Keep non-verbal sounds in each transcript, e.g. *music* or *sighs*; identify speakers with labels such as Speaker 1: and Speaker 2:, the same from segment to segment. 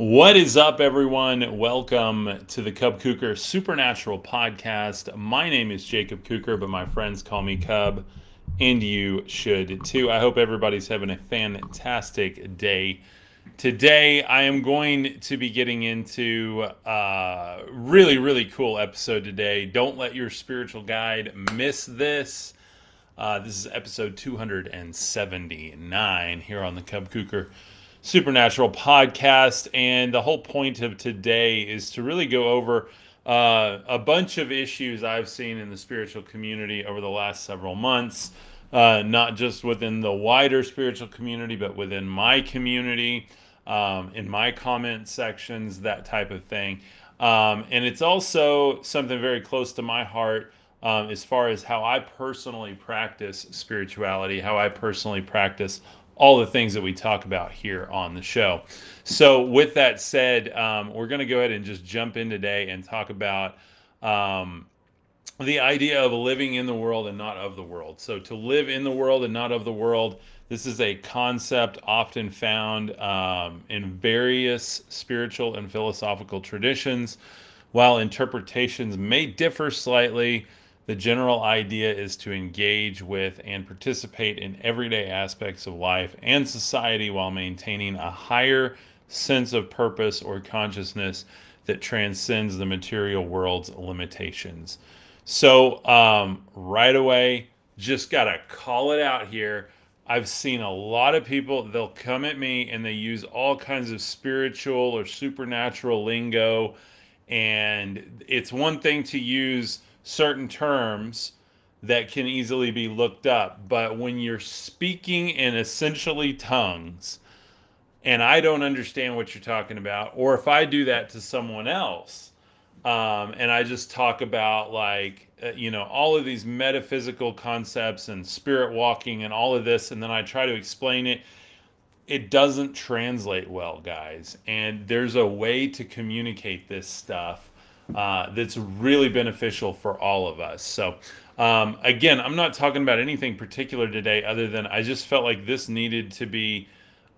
Speaker 1: What is up, everyone? Welcome to the Cub Kuker Supernatural Podcast. My name is Jacob Kuker, but my friends call me Cub, and you should too. I hope everybody's having a fantastic day. Today, I am going to be getting into a really, really cool episode today. Don't let your spiritual guide miss this. Uh, this is episode 279 here on the Cub Kuker Supernatural podcast. And the whole point of today is to really go over uh, a bunch of issues I've seen in the spiritual community over the last several months, uh, not just within the wider spiritual community, but within my community, um, in my comment sections, that type of thing. Um, and it's also something very close to my heart. Um, as far as how I personally practice spirituality, how I personally practice all the things that we talk about here on the show. So, with that said, um, we're going to go ahead and just jump in today and talk about um, the idea of living in the world and not of the world. So, to live in the world and not of the world, this is a concept often found um, in various spiritual and philosophical traditions. While interpretations may differ slightly, the general idea is to engage with and participate in everyday aspects of life and society while maintaining a higher sense of purpose or consciousness that transcends the material world's limitations. So, um, right away, just got to call it out here. I've seen a lot of people, they'll come at me and they use all kinds of spiritual or supernatural lingo. And it's one thing to use certain terms that can easily be looked up. But when you're speaking in essentially tongues, and I don't understand what you're talking about, or if I do that to someone else, um, and I just talk about like, uh, you know, all of these metaphysical concepts and spirit walking and all of this, and then I try to explain it, it doesn't translate well, guys. And there's a way to communicate this stuff uh, that's really beneficial for all of us. So, um, again, I'm not talking about anything particular today, other than I just felt like this needed to be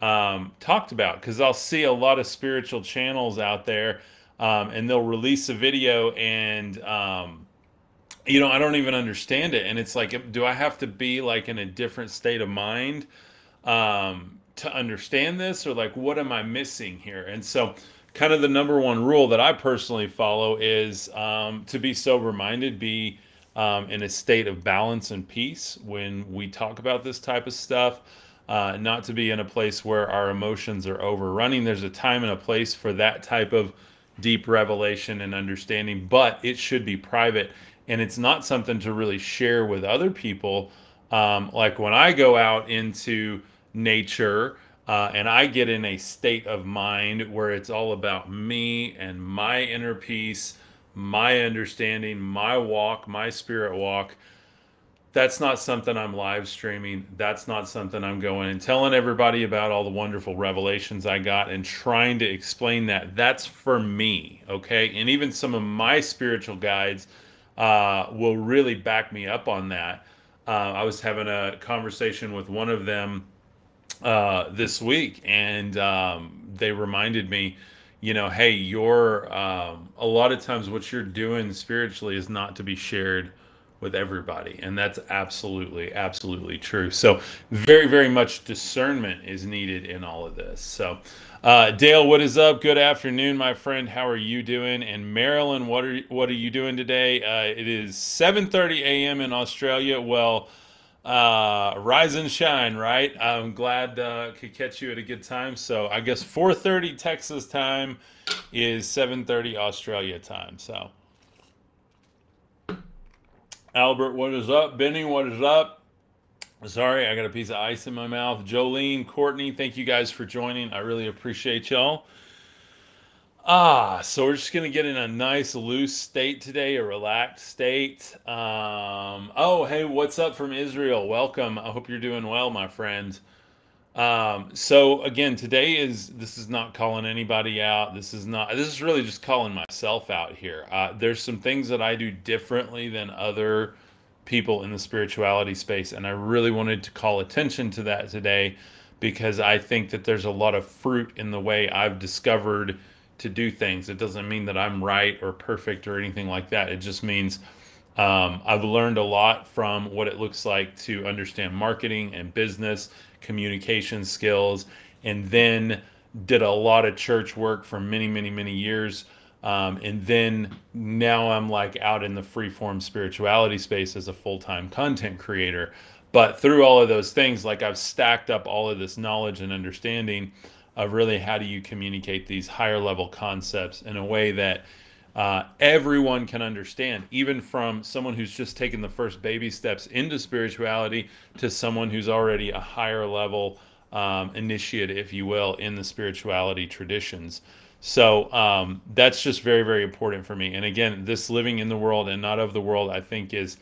Speaker 1: um, talked about because I'll see a lot of spiritual channels out there, um, and they'll release a video and um, you know, I don't even understand it. And it's like, do I have to be like in a different state of mind um, to understand this, or like, what am I missing here? And so, kind of the number one rule that I personally follow is um, to be sober minded, be um, in a state of balance and peace when we talk about this type of stuff. Uh, not to be in a place where our emotions are overrunning. There's a time and a place for that type of deep revelation and understanding, but it should be private. And it's not something to really share with other people. Um, like when I go out into nature, uh, and I get in a state of mind where it's all about me and my inner peace, my understanding, my walk, my spirit walk. That's not something I'm live streaming. That's not something I'm going and telling everybody about all the wonderful revelations I got and trying to explain that. That's for me, okay? And even some of my spiritual guides uh, will really back me up on that. Uh, I was having a conversation with one of them uh, this week, and um, they reminded me, you know, hey, you're um, a lot of times what you're doing spiritually is not to be shared with everybody, and that's absolutely, absolutely true. So, very, very much discernment is needed in all of this. So. Uh, Dale, what is up? Good afternoon, my friend. How are you doing? And Marilyn, what are what are you doing today? Uh, it is 7:30 a.m. in Australia. Well, uh, rise and shine, right? I'm glad uh, could catch you at a good time. So I guess 4:30 Texas time is 7:30 Australia time. So Albert, what is up? Benny, what is up? Sorry, I got a piece of ice in my mouth. Jolene, Courtney, thank you guys for joining. I really appreciate y'all. Ah, so we're just gonna get in a nice loose state today, a relaxed state. Um, oh, hey, what's up from Israel? Welcome. I hope you're doing well, my friend. Um, so again, today is this is not calling anybody out. This is not. This is really just calling myself out here. Uh, there's some things that I do differently than other people in the spirituality space, and I really wanted to call attention to that today because I think that there's a lot of fruit in the way I've discovered to do things. It doesn't mean that I'm right or perfect or anything like that. It just means um, I've learned a lot from what it looks like to understand marketing and business, communication skills, and then did a lot of church work for many, many, many years. Um, and then now I'm like out in the freeform spirituality space as a full time content creator. But through all of those things, like I've stacked up all of this knowledge and understanding of really how do you communicate these higher level concepts in a way that uh, everyone can understand, even from someone who's just taken the first baby steps into spirituality to someone who's already a higher level um, initiate, if you will, in the spirituality traditions. So um, that's just very, very important for me. And again, this living in the world and not of the world, I think, is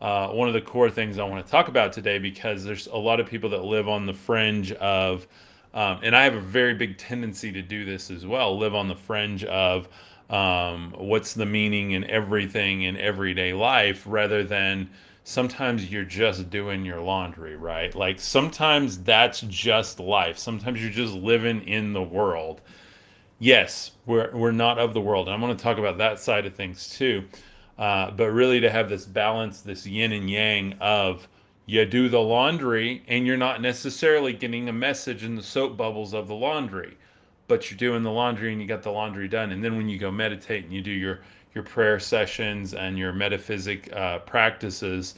Speaker 1: uh, one of the core things I want to talk about today because there's a lot of people that live on the fringe of, um, and I have a very big tendency to do this as well, live on the fringe of um, what's the meaning in everything in everyday life rather than sometimes you're just doing your laundry, right? Like sometimes that's just life. Sometimes you're just living in the world. Yes, we're, we're not of the world. I'm going to talk about that side of things too. Uh, but really to have this balance, this yin and yang of you do the laundry and you're not necessarily getting a message in the soap bubbles of the laundry, but you're doing the laundry and you got the laundry done. And then when you go meditate and you do your your prayer sessions and your metaphysic uh, practices,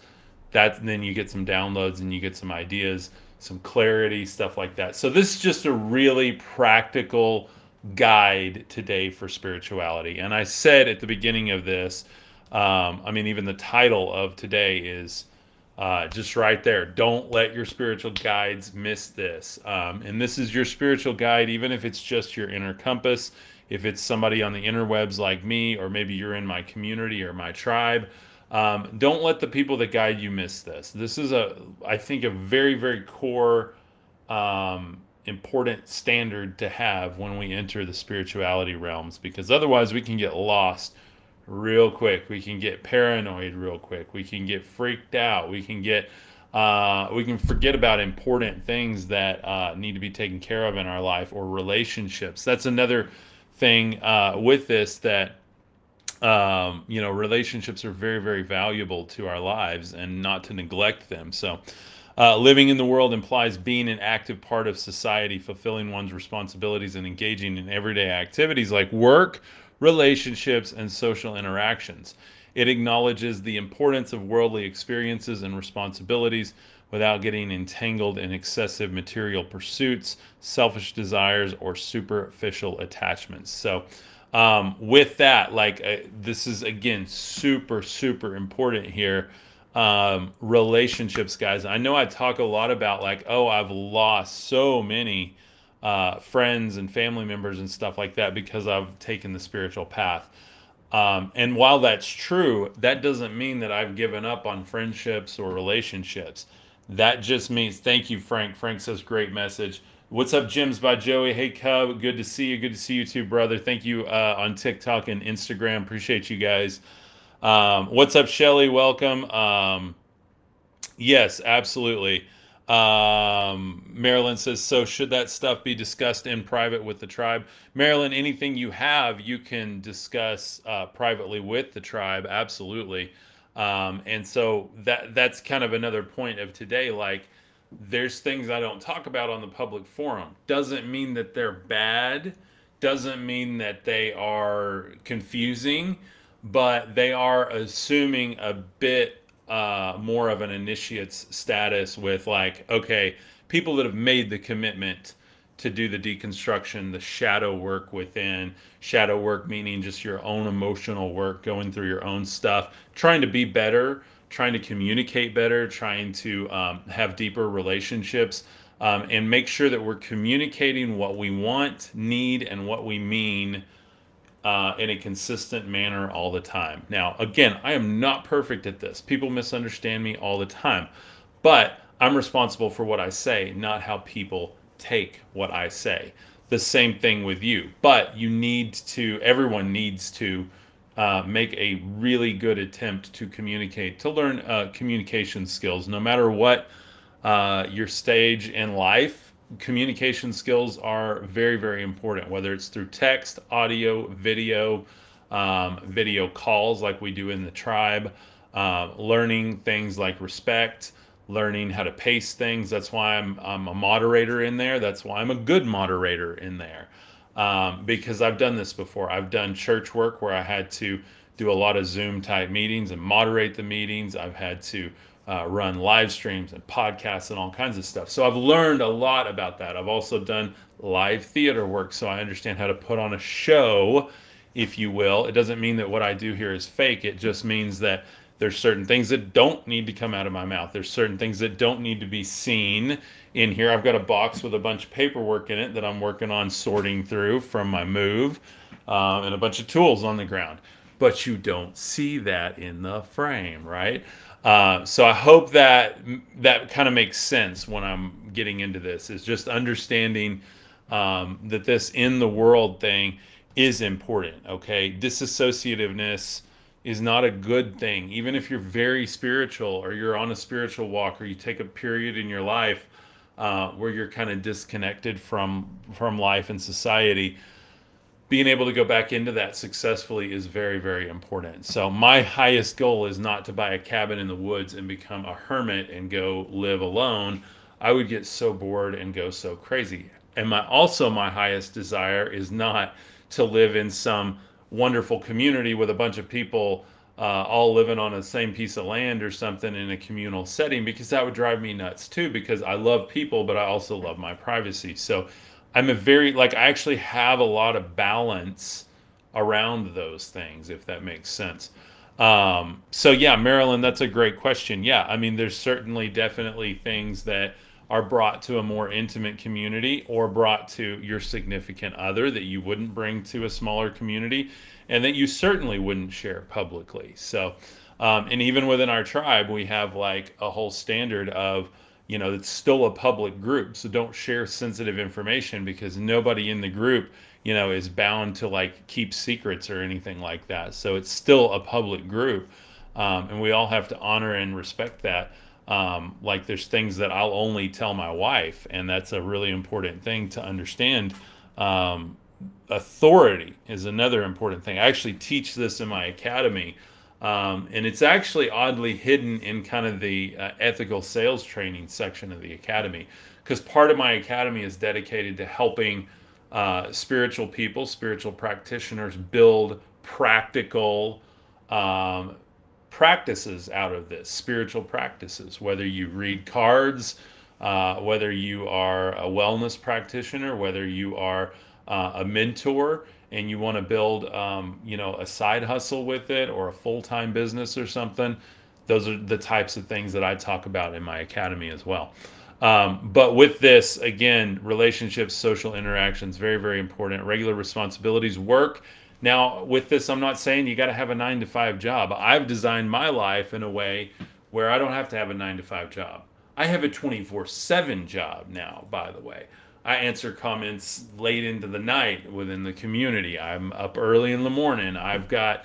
Speaker 1: that then you get some downloads and you get some ideas, some clarity, stuff like that. So this is just a really practical guide today for spirituality. And I said at the beginning of this um, I mean, even the title of today is uh, just right there. Don't let your spiritual guides miss this. Um, and this is your spiritual guide, even if it's just your inner compass, if it's somebody on the interwebs like me, or maybe you're in my community or my tribe. Um, don't let the people that guide you miss this. This is a, I think, a very, very core, um, important standard to have when we enter the spirituality realms, because otherwise we can get lost real quick. We can get paranoid real quick. We can get freaked out. We can get uh, we can forget about important things that uh, need to be taken care of in our life or relationships. That's another thing uh, with this that um, you know relationships are very very valuable to our lives and not to neglect them. So. Uh, living in the world implies being an active part of society, fulfilling one's responsibilities, and engaging in everyday activities like work, relationships, and social interactions. It acknowledges the importance of worldly experiences and responsibilities without getting entangled in excessive material pursuits, selfish desires, or superficial attachments. So, um, with that, like uh, this is again super, super important here. Um, relationships, guys. I know I talk a lot about like, oh, I've lost so many uh, friends and family members and stuff like that because I've taken the spiritual path. Um, and while that's true, that doesn't mean that I've given up on friendships or relationships. That just means, thank you, Frank. Frank says, great message. What's up, Jim's by Joey? Hey, Cub. Good to see you. Good to see you too, brother. Thank you uh, on TikTok and Instagram. Appreciate you guys. Um, what's up, Shelly? Welcome. Um, yes, absolutely. Um, Marilyn says, so should that stuff be discussed in private with the tribe? Marilyn, anything you have, you can discuss uh, privately with the tribe. Absolutely. Um, and so that that's kind of another point of today. Like, there's things I don't talk about on the public forum. Doesn't mean that they're bad. Doesn't mean that they are confusing, but they are assuming a bit uh, more of an initiate's status with like, okay, people that have made the commitment to do the deconstruction, the shadow work within, shadow work meaning just your own emotional work, going through your own stuff, trying to be better, trying to communicate better, trying to um, have deeper relationships, um, and make sure that we're communicating what we want, need, and what we mean uh, in a consistent manner all the time. Now, again, I am not perfect at this. People misunderstand me all the time, but I'm responsible for what I say, not how people take what I say. The same thing with you, but you need to, everyone needs to uh, make a really good attempt to communicate, to learn uh, communication skills, no matter what uh, your stage in life communication skills are very, very important, whether it's through text, audio, video, um, video calls like we do in the tribe, uh, learning things like respect, learning how to pace things. That's why I'm, I'm a moderator in there. That's why I'm a good moderator in there um, because I've done this before. I've done church work where I had to do a lot of Zoom type meetings and moderate the meetings. I've had to uh, run live streams and podcasts and all kinds of stuff. So I've learned a lot about that. I've also done live theater work, so I understand how to put on a show, if you will. It doesn't mean that what I do here is fake, it just means that there's certain things that don't need to come out of my mouth. There's certain things that don't need to be seen in here. I've got a box with a bunch of paperwork in it that I'm working on sorting through from my move uh, and a bunch of tools on the ground. But you don't see that in the frame, right? Uh, so I hope that that kind of makes sense when I'm getting into this. Is just understanding um, that this in the world thing is important. Okay, disassociativeness is not a good thing. Even if you're very spiritual or you're on a spiritual walk or you take a period in your life uh, where you're kind of disconnected from from life and society, being able to go back into that successfully is very very important. So my highest goal is not to buy a cabin in the woods and become a hermit and go live alone. I would get so bored and go so crazy. And my also my highest desire is not to live in some wonderful community with a bunch of people uh, all living on the same piece of land or something in a communal setting because that would drive me nuts too because I love people but I also love my privacy. So I'm a very like I actually have a lot of balance around those things if that makes sense. Um, so yeah, Marilyn, that's a great question. Yeah, I mean there's certainly definitely things that are brought to a more intimate community or brought to your significant other that you wouldn't bring to a smaller community and that you certainly wouldn't share publicly. So, um, and even within our tribe, we have like a whole standard of, you know, it's still a public group. So don't share sensitive information because nobody in the group, you know, is bound to like keep secrets or anything like that. So it's still a public group. Um, and we all have to honor and respect that. Um, like there's things that I'll only tell my wife, and that's a really important thing to understand. Um, authority is another important thing. I actually teach this in my academy, um, and it's actually oddly hidden in kind of the uh, ethical sales training section of the academy, because part of my academy is dedicated to helping uh, spiritual people, spiritual practitioners, build practical um, practices out of this, spiritual practices, whether you read cards, uh, whether you are a wellness practitioner, whether you are uh, a mentor and you want to build, um, you know, a side hustle with it or a full-time business or something. Those are the types of things that I talk about in my academy as well. Um, but with this, again, relationships, social interactions, very, very important. Regular responsibilities, work now, with this, I'm not saying you got to have a nine to five job. I've designed my life in a way where I don't have to have a nine to five job. I have a 24 7 job now, by the way. I answer comments late into the night within the community. I'm up early in the morning. I've got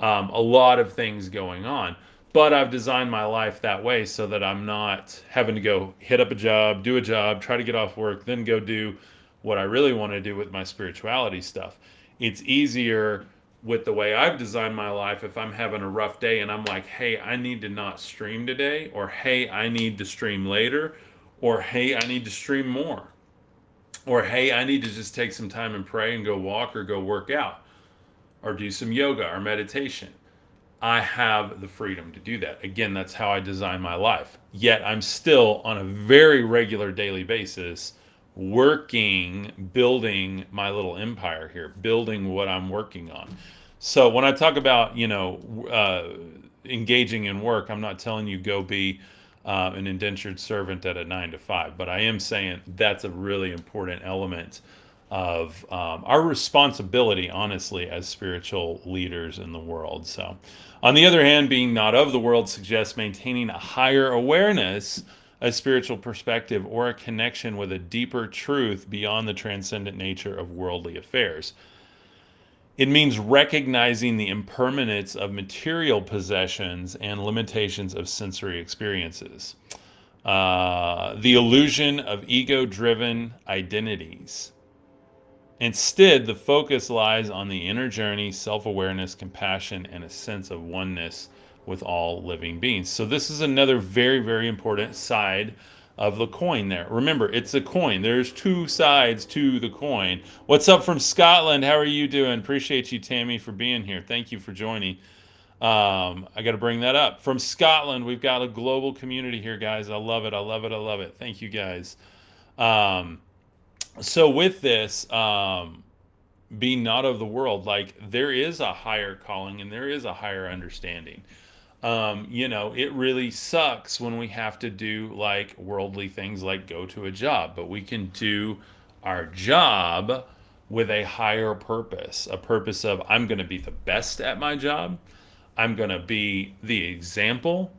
Speaker 1: um, a lot of things going on. But I've designed my life that way so that I'm not having to go hit up a job, do a job, try to get off work, then go do what I really want to do with my spirituality stuff it's easier with the way I've designed my life if I'm having a rough day and I'm like, hey, I need to not stream today, or hey, I need to stream later, or hey, I need to stream more, or hey, I need to just take some time and pray and go walk or go work out, or do some yoga or meditation. I have the freedom to do that. Again, that's how I design my life. Yet I'm still on a very regular daily basis working, building my little empire here, building what I'm working on. So when I talk about, you know, uh, engaging in work, I'm not telling you go be uh, an indentured servant at a nine to five, but I am saying that's a really important element of um, our responsibility, honestly, as spiritual leaders in the world. So, on the other hand, being not of the world suggests maintaining a higher awareness a spiritual perspective or a connection with a deeper truth beyond the transcendent nature of worldly affairs. It means recognizing the impermanence of material possessions and limitations of sensory experiences. uh, the illusion of ego driven identities. Instead, the focus lies on the inner journey, self awareness, compassion, and a sense of oneness with all living beings. So, this is another very, very important side of the coin there. Remember, it's a coin. There's two sides to the coin. What's up from Scotland? How are you doing? Appreciate you, Tammy, for being here. Thank you for joining. Um, I got to bring that up. From Scotland, we've got a global community here, guys. I love it. I love it. I love it. Thank you, guys. Um, so with this um, being not of the world, like there is a higher calling and there is a higher understanding. Um, you know, it really sucks when we have to do like worldly things like go to a job, but we can do our job with a higher purpose, a purpose of I'm going to be the best at my job. I'm going to be the example.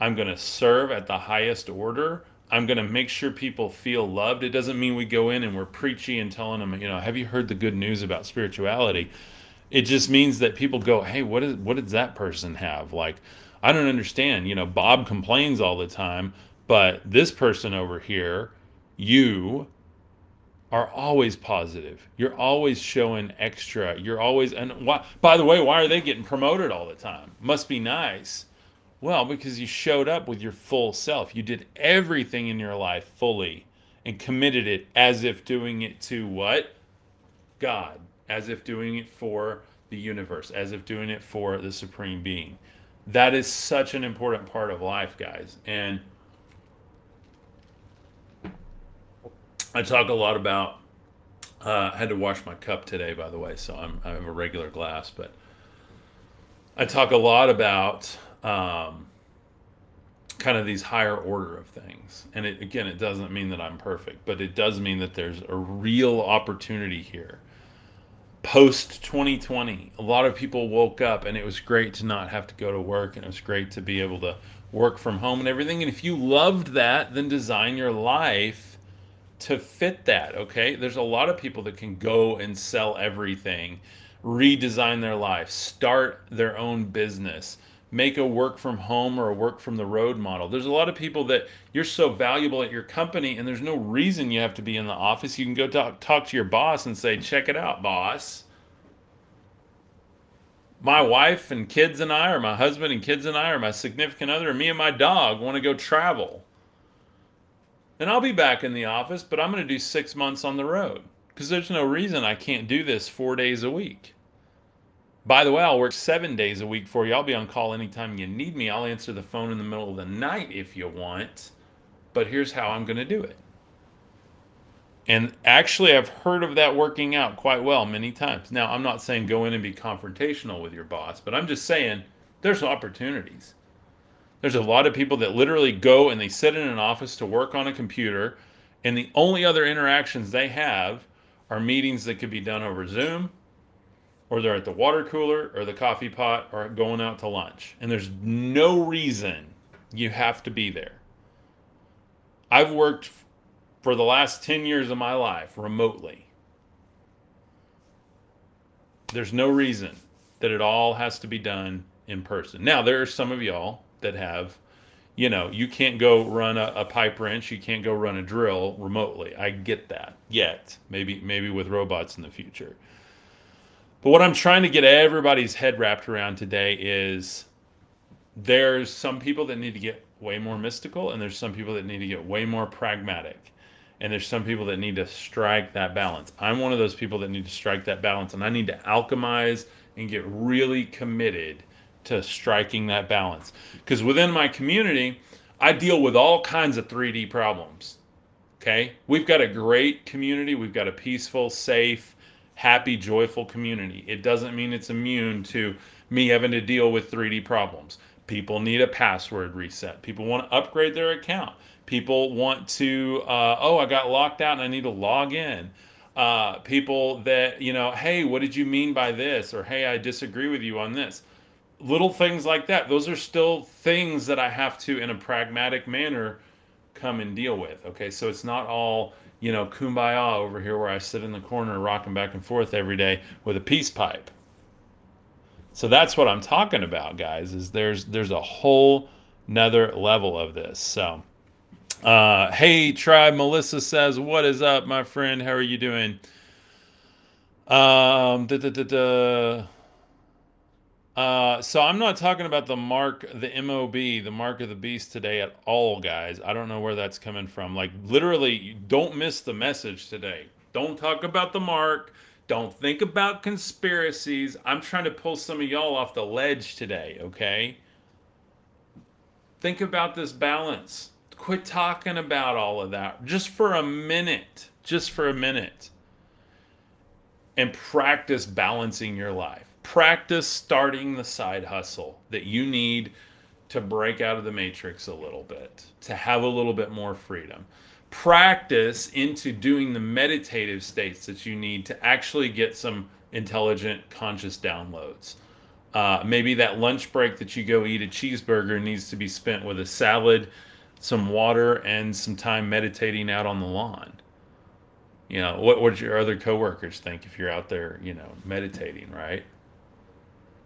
Speaker 1: I'm going to serve at the highest order. I'm going to make sure people feel loved. It doesn't mean we go in and we're preachy and telling them, you know, have you heard the good news about spirituality? It just means that people go, hey, what is what does that person have? Like, I don't understand. You know, Bob complains all the time, but this person over here, you are always positive. You're always showing extra. You're always and why by the way, why are they getting promoted all the time? Must be nice. Well, because you showed up with your full self. You did everything in your life fully and committed it as if doing it to what? God. As if doing it for the universe, as if doing it for the supreme being. That is such an important part of life, guys. And I talk a lot about uh, I had to wash my cup today, by the way, so I'm, I have a regular glass. But I talk a lot about um, kind of these higher order of things. And it, again, it doesn't mean that I'm perfect, but it does mean that there's a real opportunity here. Post 2020, a lot of people woke up and it was great to not have to go to work and it was great to be able to work from home and everything. And if you loved that, then design your life to fit that, okay? There's a lot of people that can go and sell everything, redesign their life, start their own business make a work from home or a work from the road model. There's a lot of people that you're so valuable at your company and there's no reason you have to be in the office. You can go talk, talk to your boss and say, check it out, boss. My wife and kids and I, or my husband and kids and I, or my significant other, and me and my dog want to go travel. And I'll be back in the office, but I'm going to do six months on the road because there's no reason I can't do this four days a week. By the way, I'll work seven days a week for you. I'll be on call anytime you need me. I'll answer the phone in the middle of the night if you want. But here's how I'm going to do it. And actually, I've heard of that working out quite well many times. Now, I'm not saying go in and be confrontational with your boss, but I'm just saying there's opportunities. There's a lot of people that literally go and they sit in an office to work on a computer, and the only other interactions they have are meetings that could be done over Zoom or they're at the water cooler or the coffee pot or going out to lunch. And there's no reason you have to be there. I've worked for the last 10 years of my life remotely. There's no reason that it all has to be done in person. Now, there are some of y'all that have, you know, you can't go run a, a pipe wrench, you can't go run a drill remotely. I get that yet. Maybe maybe with robots in the future. But what I'm trying to get everybody's head wrapped around today is there's some people that need to get way more mystical, and there's some people that need to get way more pragmatic. And there's some people that need to strike that balance. I'm one of those people that need to strike that balance, and I need to alchemize and get really committed to striking that balance. Because within my community, I deal with all kinds of 3D problems. Okay? We've got a great community, we've got a peaceful, safe, happy, joyful community. It doesn't mean it's immune to me having to deal with 3D problems. People need a password reset. People want to upgrade their account. People want to, uh, oh, I got locked out and I need to log in. Uh, people that, you know, hey, what did you mean by this? Or hey, I disagree with you on this. Little things like that. Those are still things that I have to, in a pragmatic manner, come and deal with. Okay, so it's not all you know, kumbaya over here where I sit in the corner rocking back and forth every day with a peace pipe. So that's what I'm talking about, guys, is there's there's a whole another level of this. So Uh, hey, tribe. Melissa says, "What is up, my friend? How are you doing?" Um, da, da, da. Uh, so I'm not talking about the mark, the MOB, the mark of the beast today at all, guys. I don't know where that's coming from. Like literally, don't miss the message today. Don't talk about the mark. Don't think about conspiracies. I'm trying to pull some of y'all off the ledge today, okay? Think about this balance. Quit talking about all of that just for a minute. Just for a minute. And practice balancing your life practice starting the side hustle that you need to break out of the matrix a little bit, to have a little bit more freedom. Practice into doing the meditative states that you need to actually get some intelligent, conscious downloads. Uh, maybe that lunch break that you go eat a cheeseburger needs to be spent with a salad, some water, and some time meditating out on the lawn. You know, what would your other coworkers think if you're out there, you know, meditating, right?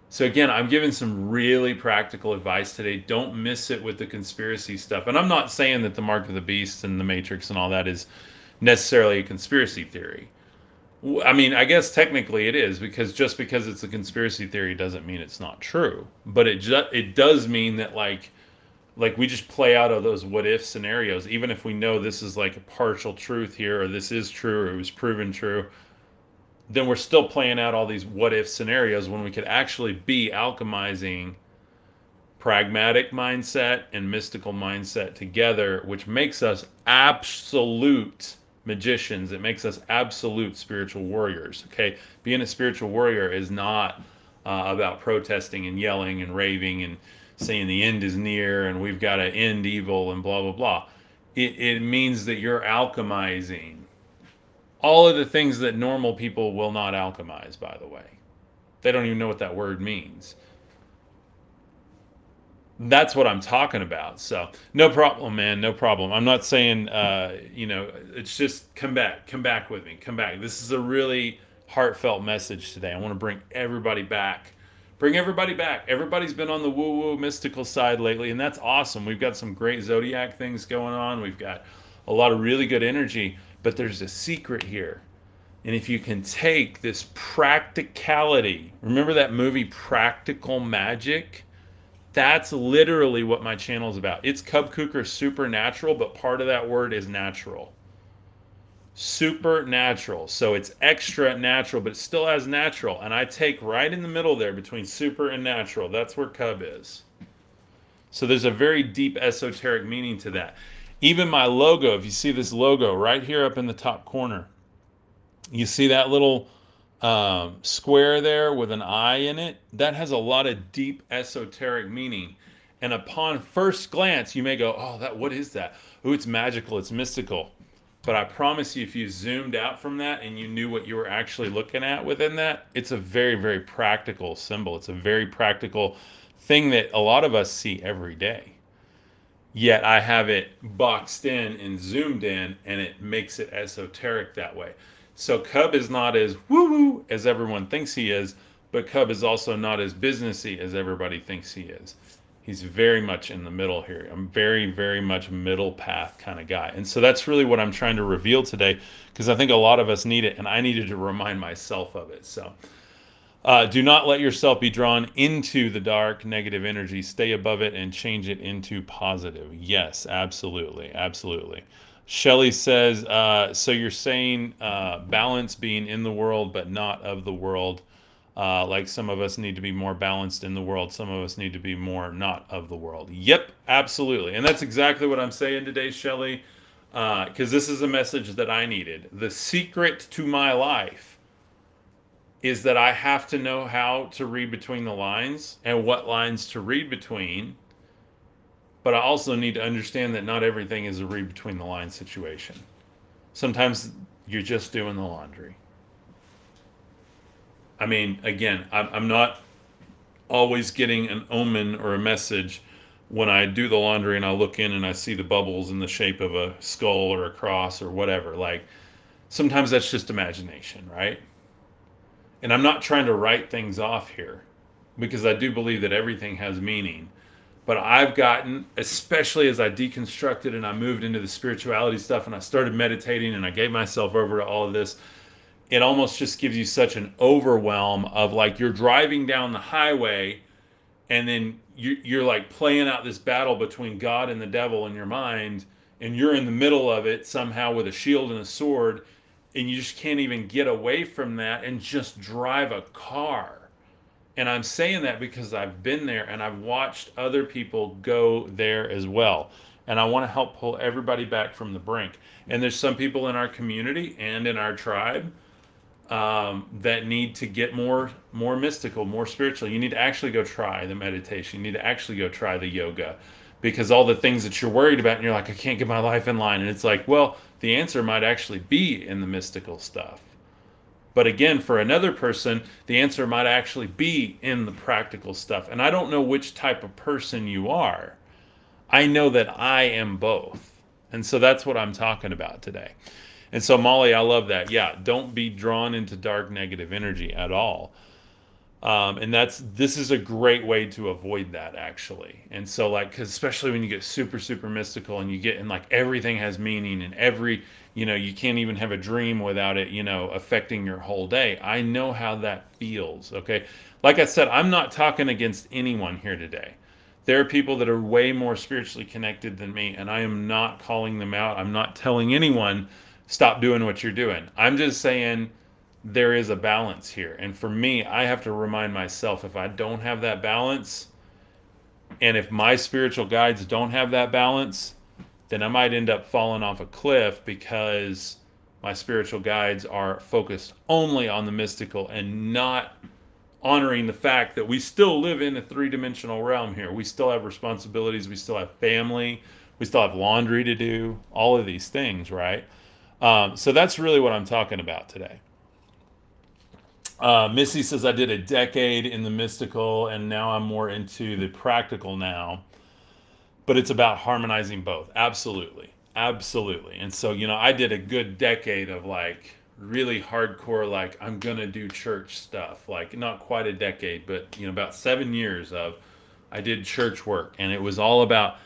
Speaker 1: So again, I'm giving some really practical advice today. Don't miss it with the conspiracy stuff. And I'm not saying that the mark of the beast and the matrix and all that is necessarily a conspiracy theory. I mean, I guess technically it is because just because it's a conspiracy theory doesn't mean it's not true. But it just it does mean that like like we just play out of those what if scenarios even if we know this is like a partial truth here or this is true or it was proven true then we're still playing out all these what if scenarios when we could actually be alchemizing pragmatic mindset and mystical mindset together, which makes us absolute magicians. It makes us absolute spiritual warriors. Okay. Being a spiritual warrior is not uh, about protesting and yelling and raving and saying the end is near and we've got to end evil and blah, blah, blah. It, it means that you're alchemizing all of the things that normal people will not alchemize, by the way. They don't even know what that word means. That's what I'm talking about. So, no problem, man. No problem. I'm not saying, uh, you know, it's just come back, come back with me, come back. This is a really heartfelt message today. I want to bring everybody back. Bring everybody back. Everybody's been on the woo woo mystical side lately, and that's awesome. We've got some great zodiac things going on. We've got a lot of really good energy. But there's a secret here. And if you can take this practicality, remember that movie Practical Magic? That's literally what my channel is about. It's Cub Kuker supernatural, but part of that word is natural. Supernatural. So it's extra natural, but it still has natural. And I take right in the middle there between super and natural. That's where Cub is. So there's a very deep esoteric meaning to that. Even my logo, if you see this logo right here up in the top corner, you see that little um, square there with an eye in it? That has a lot of deep esoteric meaning. And upon first glance, you may go, oh, that what is that? Oh, it's magical, it's mystical. But I promise you, if you zoomed out from that and you knew what you were actually looking at within that, it's a very, very practical symbol. It's a very practical thing that a lot of us see every day yet I have it boxed in and zoomed in, and it makes it esoteric that way. So Cub is not as woo woo as everyone thinks he is, but Cub is also not as businessy as everybody thinks he is. He's very much in the middle here. I'm very, very much middle path kind of guy. And so that's really what I'm trying to reveal today because I think a lot of us need it, and I needed to remind myself of it. So uh, do not let yourself be drawn into the dark, negative energy. Stay above it and change it into positive. Yes, absolutely. Absolutely. Shelly says, uh, so you're saying uh, balance being in the world, but not of the world. Uh, like some of us need to be more balanced in the world, some of us need to be more not of the world. Yep, absolutely. And that's exactly what I'm saying today, Shelly, because uh, this is a message that I needed. The secret to my life is that I have to know how to read between the lines and what lines to read between. But I also need to understand that not everything is a read between the lines situation. Sometimes you're just doing the laundry. I mean, again, I'm, I'm not always getting an omen or a message when I do the laundry and I look in and I see the bubbles in the shape of a skull or a cross or whatever. Like, sometimes that's just imagination, right? And I'm not trying to write things off here because I do believe that everything has meaning. But I've gotten, especially as I deconstructed and I moved into the spirituality stuff and I started meditating and I gave myself over to all of this, it almost just gives you such an overwhelm of like you're driving down the highway and then you, you're like playing out this battle between God and the devil in your mind, and you're in the middle of it somehow with a shield and a sword, and you just can't even get away from that and just drive a car and I'm saying that because I've been there and I've watched other people go there as well. And I want to help pull everybody back from the brink. And there's some people in our community and in our tribe um, that need to get more more mystical, more spiritual. You need to actually go try the meditation. You need to actually go try the yoga because all the things that you're worried about and you're like, I can't get my life in line. And it's like, well, the answer might actually be in the mystical stuff. But again, for another person, the answer might actually be in the practical stuff. And I don't know which type of person you are. I know that I am both. And so that's what I'm talking about today. And so, Molly, I love that. Yeah, don't be drawn into dark negative energy at all. Um, and that's this is a great way to avoid that actually. And so, like, cause especially when you get super, super mystical and you get in like everything has meaning and every you know you can't even have a dream without it you know affecting your whole day. I know how that feels okay? Like i said i'm not talking against anyone here today. There are people that are way more spiritually connected than me and i am not calling them out. I'm not telling anyone stop doing what you're doing. I'm just saying there is a balance here and for me i have to remind myself if i don't have that balance and if my spiritual guides don't have that balance then I might end up falling off a cliff because my spiritual guides are focused only on the mystical and not honoring the fact that we still live in a three dimensional realm here. We still have responsibilities, we still have family, we still have laundry to do, all of these things, right? Um, so that's really what I'm talking about today. Uh, Missy says, I did a decade in the mystical and now I'm more into the practical now but it's about harmonizing both. Absolutely. Absolutely. And so, you know, I did a good decade of like really hardcore, like, I'm going to do church stuff. Like, not quite a decade, but, you know, about seven years of I did church work. And it was all about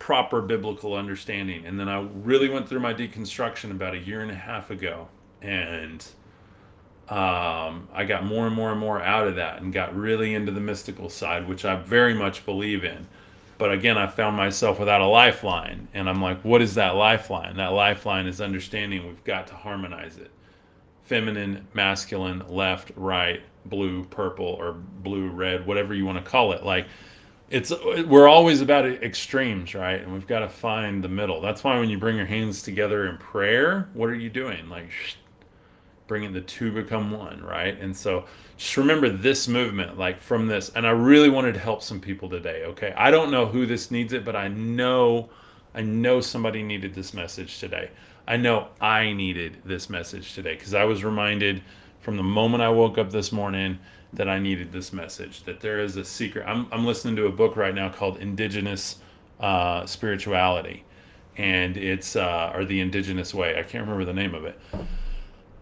Speaker 1: proper biblical understanding. And then I really went through my deconstruction about a year and a half ago. And um, I got more and more and more out of that and got really into the mystical side, which I very much believe in. But again, I found myself without a lifeline. And I'm like, what is that lifeline? That lifeline is understanding we've got to harmonize it feminine, masculine, left, right, blue, purple, or blue, red, whatever you want to call it. Like, it's we're always about extremes, right? And we've got to find the middle. That's why when you bring your hands together in prayer, what are you doing? Like, bringing the two become one, right? And so just remember this movement, like from this. And I really wanted to help some people today, okay? I don't know who this needs it, but I know, I know somebody needed this message today. I know I needed this message today because I was reminded from the moment I woke up this morning that I needed this message, that there is a secret. I'm, I'm listening to a book right now called Indigenous uh, Spirituality, and it's, uh, or The Indigenous Way. I can't remember the name of it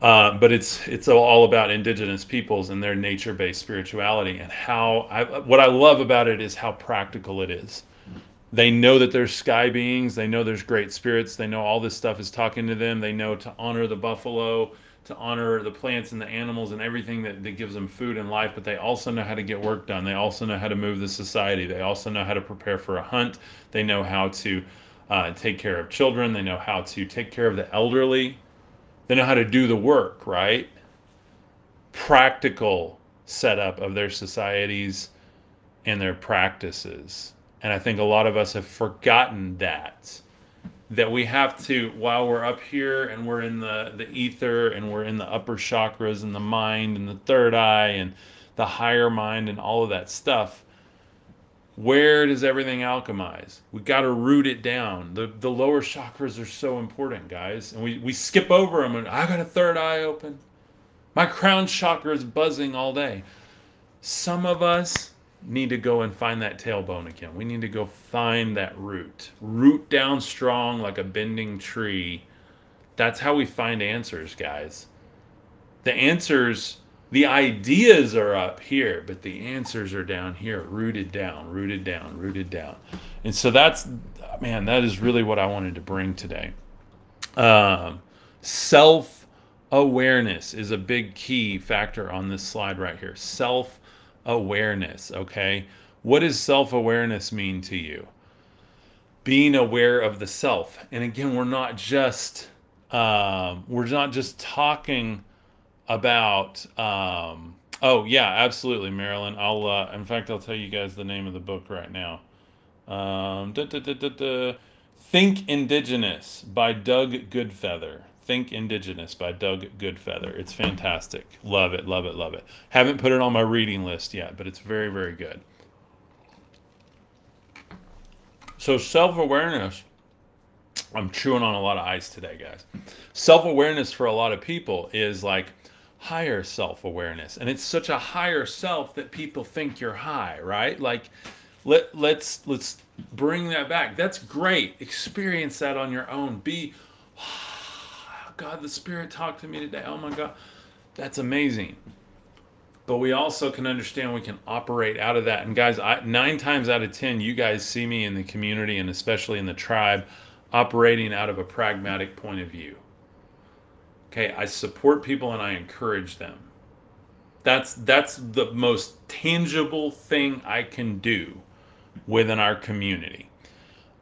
Speaker 1: uh, but it's it's all about indigenous peoples and their nature-based spirituality and how I, what I love about it is how practical it is. They know that there's sky beings. They know there's great spirits. They know all this stuff is talking to them. They know to honor the buffalo, to honor the plants and the animals and everything that, that gives them food and life. But they also know how to get work done. They also know how to move the society. They also know how to prepare for a hunt. They know how to uh, take care of children. They know how to take care of the elderly they know how to do the work, right? Practical setup of their societies and their practices. And I think a lot of us have forgotten that. That we have to, while we're up here and we're in the, the ether and we're in the upper chakras and the mind and the third eye and the higher mind and all of that stuff, where does everything alchemize? We got to root it down. The the lower chakras are so important, guys, and we we skip over them. And I got a third eye open. My crown chakra is buzzing all day. Some of us need to go and find that tailbone again. We need to go find that root. Root down strong like a bending tree. That's how we find answers, guys. The answers The ideas are up here, but the answers are down here, rooted down, rooted down, rooted down. And so that's, man, that is really what I wanted to bring today. Um, self awareness is a big key factor on this slide right here. Self awareness, okay? What does self awareness mean to you? Being aware of the self. And again, we're not just um, we're not just talking about um, oh yeah absolutely marilyn. I'll uh, in fact i'll tell you guys the name of the book right now. Um, da, da, da, think indigenous by doug goodfeather. Think indigenous by doug goodfeather. It's fantastic. Love it love it love it. Haven't put it on my reading list yet but it's very very good. So self-awareness i'm chewing on a lot of ice today guys. Self-awareness for a lot of people is like higher self awareness. And it's such a higher self that people think you're high, right? Like let let's let's bring that back. That's great. Experience that on your own. Be oh, *sighs* God, the spirit talked to me today. Oh my God. That's amazing. But we also can understand we can operate out of that. And guys, I, nine times out of 10, you guys see me in the community and especially in the tribe operating out of a pragmatic point of view. Okay, I support people and I encourage them. That's that's the most tangible thing I can do within our community.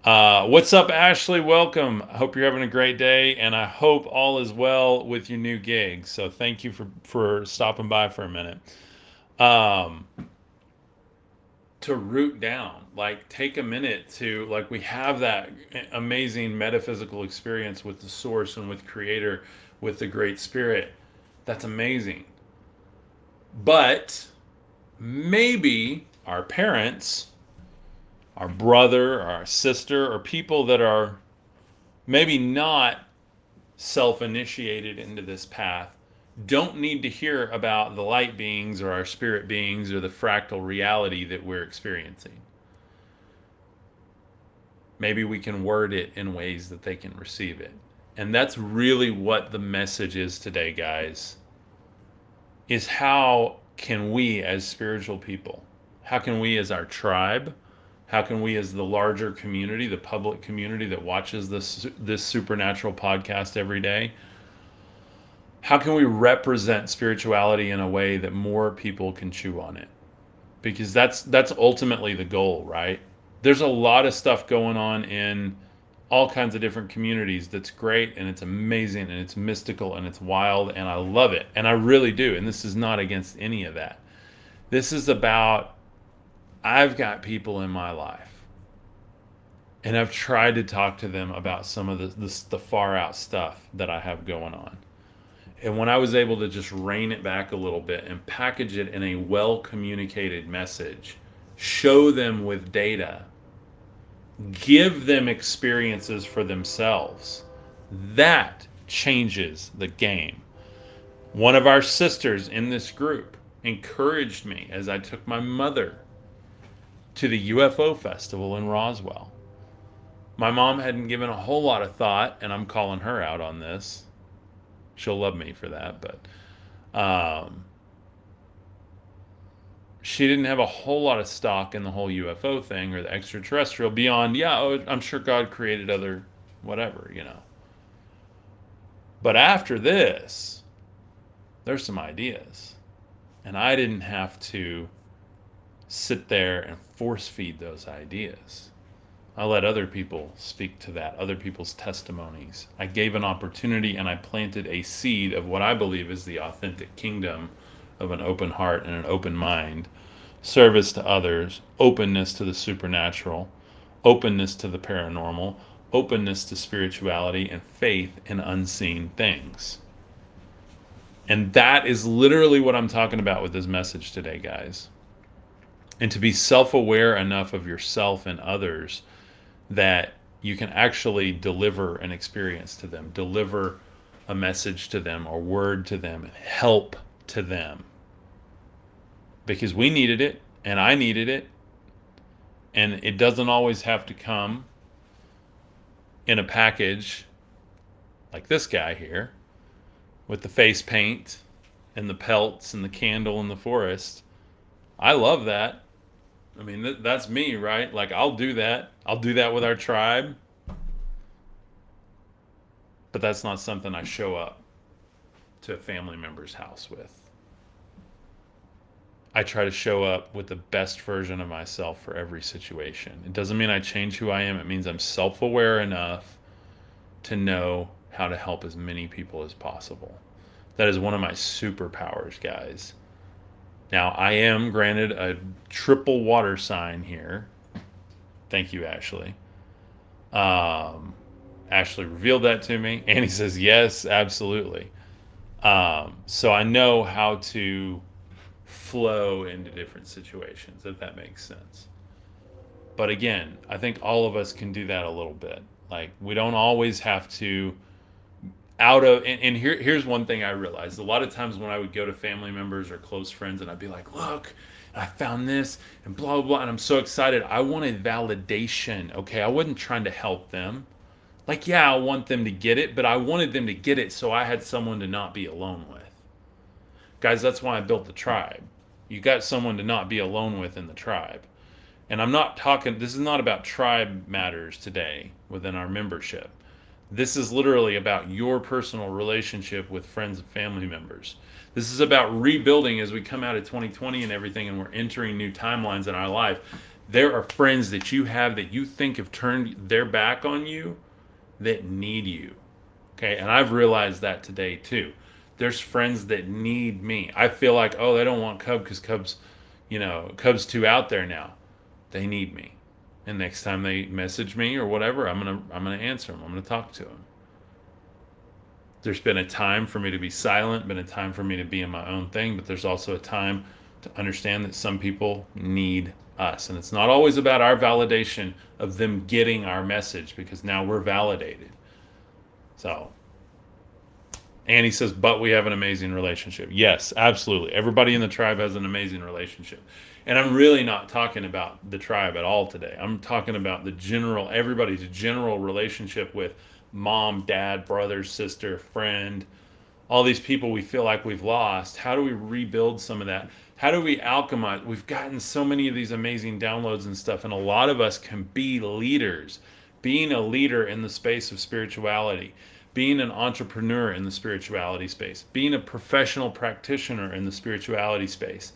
Speaker 1: Uh, what's up, Ashley? Welcome. I hope you're having a great day, and I hope all is well with your new gig. So thank you for for stopping by for a minute. Um, to root down, like take a minute to like we have that amazing metaphysical experience with the source and with Creator with the Great Spirit. That's amazing. But maybe our parents, our brother, our sister, or people that are maybe not self initiated into this path don't need to hear about the light beings or our spirit beings or the fractal reality that we're experiencing. Maybe we can word it in ways that they can receive it. And that's really what the message is today, guys. Is how can we as spiritual people, how can we as our tribe, how can we as the larger community, the public community that watches this this supernatural podcast every day, how can we represent spirituality in a way that more people can chew on it? Because that's that's ultimately the goal, right? There's a lot of stuff going on in all kinds of different communities that's great and it's amazing and it's mystical and it's wild and I love it. And I really do. And this is not against any of that. This is about I've got people in my life and I've tried to talk to them about some of the, the, the far out stuff that I have going on. And when I was able to just rein it back a little bit and package it in a well communicated message, show them with data give them experiences for themselves. That changes the game. One of our sisters in this group encouraged me as I took my mother to the UFO festival in Roswell. My mom hadn't given a whole lot of thought, and I'm calling her out on this. She'll love me for that, but um, she didn't have a whole lot of stock in the whole UFO thing or the extraterrestrial beyond, yeah, oh, I'm sure God created other whatever, you know. But after this, there's some ideas. And I didn't have to sit there and force feed those ideas. I let other people speak to that, other people's testimonies. I gave an opportunity and I planted a seed of what I believe is the authentic kingdom of an open heart and an open mind, service to others, openness to the supernatural, openness to the paranormal, openness to spirituality, and faith in unseen things. And that is literally what I'm talking about with this message today, guys. And to be self aware enough of yourself and others that you can actually deliver an experience to them, deliver a message to them or word to them, help to them because we needed it and I needed it. And it doesn't always have to come in a package like this guy here with the face paint and the pelts and the candle in the forest. I love that. I mean, th- that's me, right? Like, I'll do that. I'll do that with our tribe. But that's not something I show up to a family member's house with. I try to show up with the best version of myself for every situation. It doesn't mean I change who I am, it means I'm self aware enough to know how to help as many people as possible. That is one of my superpowers, guys. Now, I am granted a triple water sign here. Thank you, Ashley. Um, Ashley revealed that to me. *laughs* and he says, yes, absolutely. Um, so I know how to flow into different situations, if that makes sense. But again, I think all of us can do that a little bit. Like, we don't always have to out of and, and, here here's one thing I realized. A lot of times when I would go to family members or close friends and I'd be like, look, I found this and blah blah blah and I'm so excited. I wanted validation. Okay. I wasn't trying to help them. Like, yeah, I want them to get it, but I wanted them to get it so I had someone to not be alone with. Guys, that's why I built the tribe. You got someone to not be alone with in the tribe. And I'm not talking, this is not about tribe matters today within our membership. This is literally about your personal relationship with friends and family members. This is about rebuilding as we come out of 2020 and everything, and we're entering new timelines in our life. There are friends that you have that you think have turned their back on you that need you. Okay. And I've realized that today too. There's friends that need me. I feel like, oh, they don't want Cub because Cub's, you know, Cub's too out there now. They need me and next time they message me or whatever i'm gonna i'm gonna answer them i'm gonna talk to them there's been a time for me to be silent been a time for me to be in my own thing but there's also a time to understand that some people need us and it's not always about our validation of them getting our message because now we're validated so Annie says, but we have an amazing relationship. Yes, absolutely. Everybody in the tribe has an amazing relationship. And I'm really not talking about the tribe at all today. I'm talking about the general, everybody's general relationship with mom, dad, brother, sister, friend, all these people we feel like we've lost. How do we rebuild some of that? How do we alchemize? We've gotten so many of these amazing downloads and stuff, and a lot of us can be leaders. Being a leader in the space of spirituality, being an entrepreneur in the spirituality space, being a professional practitioner in the spirituality space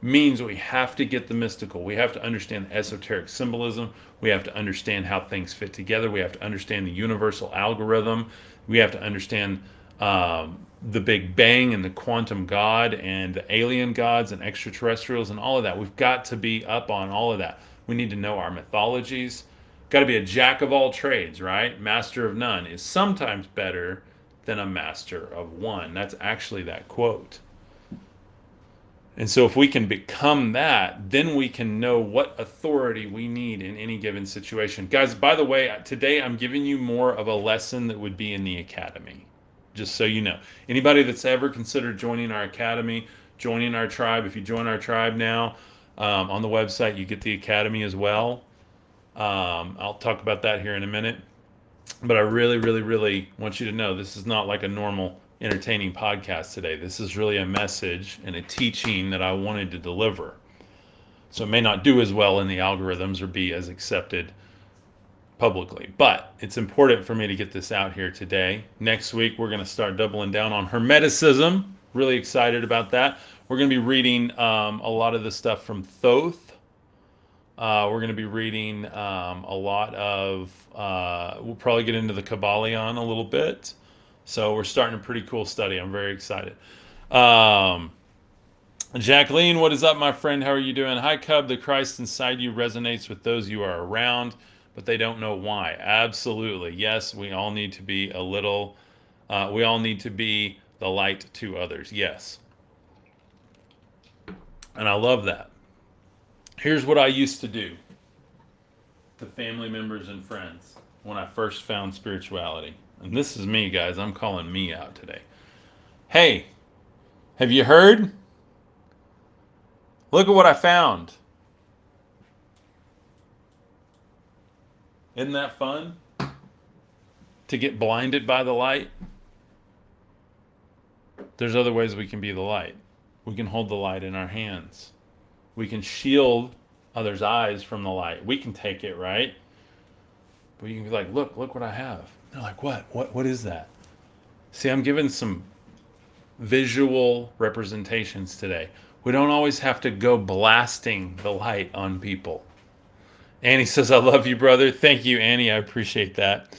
Speaker 1: means we have to get the mystical. We have to understand esoteric symbolism. We have to understand how things fit together. We have to understand the universal algorithm. We have to understand um, the Big Bang and the quantum God and the alien gods and extraterrestrials and all of that. We've got to be up on all of that. We need to know our mythologies. Got to be a jack of all trades, right? Master of none is sometimes better than a master of one. That's actually that quote. And so, if we can become that, then we can know what authority we need in any given situation. Guys, by the way, today I'm giving you more of a lesson that would be in the academy, just so you know. Anybody that's ever considered joining our academy, joining our tribe, if you join our tribe now, um, on the website, you get the academy as well. Um, I'll talk about that here in a minute. But I really, really, really want you to know this is not like a normal entertaining podcast today. This is really a message and a teaching that I wanted to deliver. So it may not do as well in the algorithms or be as accepted publicly, but it's important for me to get this out here today. Next week, we're going to start doubling down on Hermeticism. Really excited about that. We're going to be reading um, a lot of the stuff from Thoth. Uh, we're going to be reading um, a lot of, uh, we'll probably get into the Kybalion a little bit. So we're starting a pretty cool study. I'm very excited. Um, Jacqueline, what is up, my friend? How are you doing? Hi, Cub. The Christ inside you resonates with those you are around, but they don't know why. Absolutely. Yes, we all need to be a little, uh, we all need to be the light to others. Yes. And I love that. Here's what I used to do to family members and friends when I first found spirituality and this is me, guys. I'm calling me out today. Hey, have you heard? Look at what I found. Isn't that fun? To get blinded by the light? There's other ways we can be the light. We can hold the light in our hands. We can shield others' eyes from the light. We can take it, right? But you can be like, look, look what I have. They're like, what? What what is that? See, I'm giving some visual representations today. We don't always have to go blasting the light on people. Annie says, I love you, brother. Thank you, Annie. I appreciate that.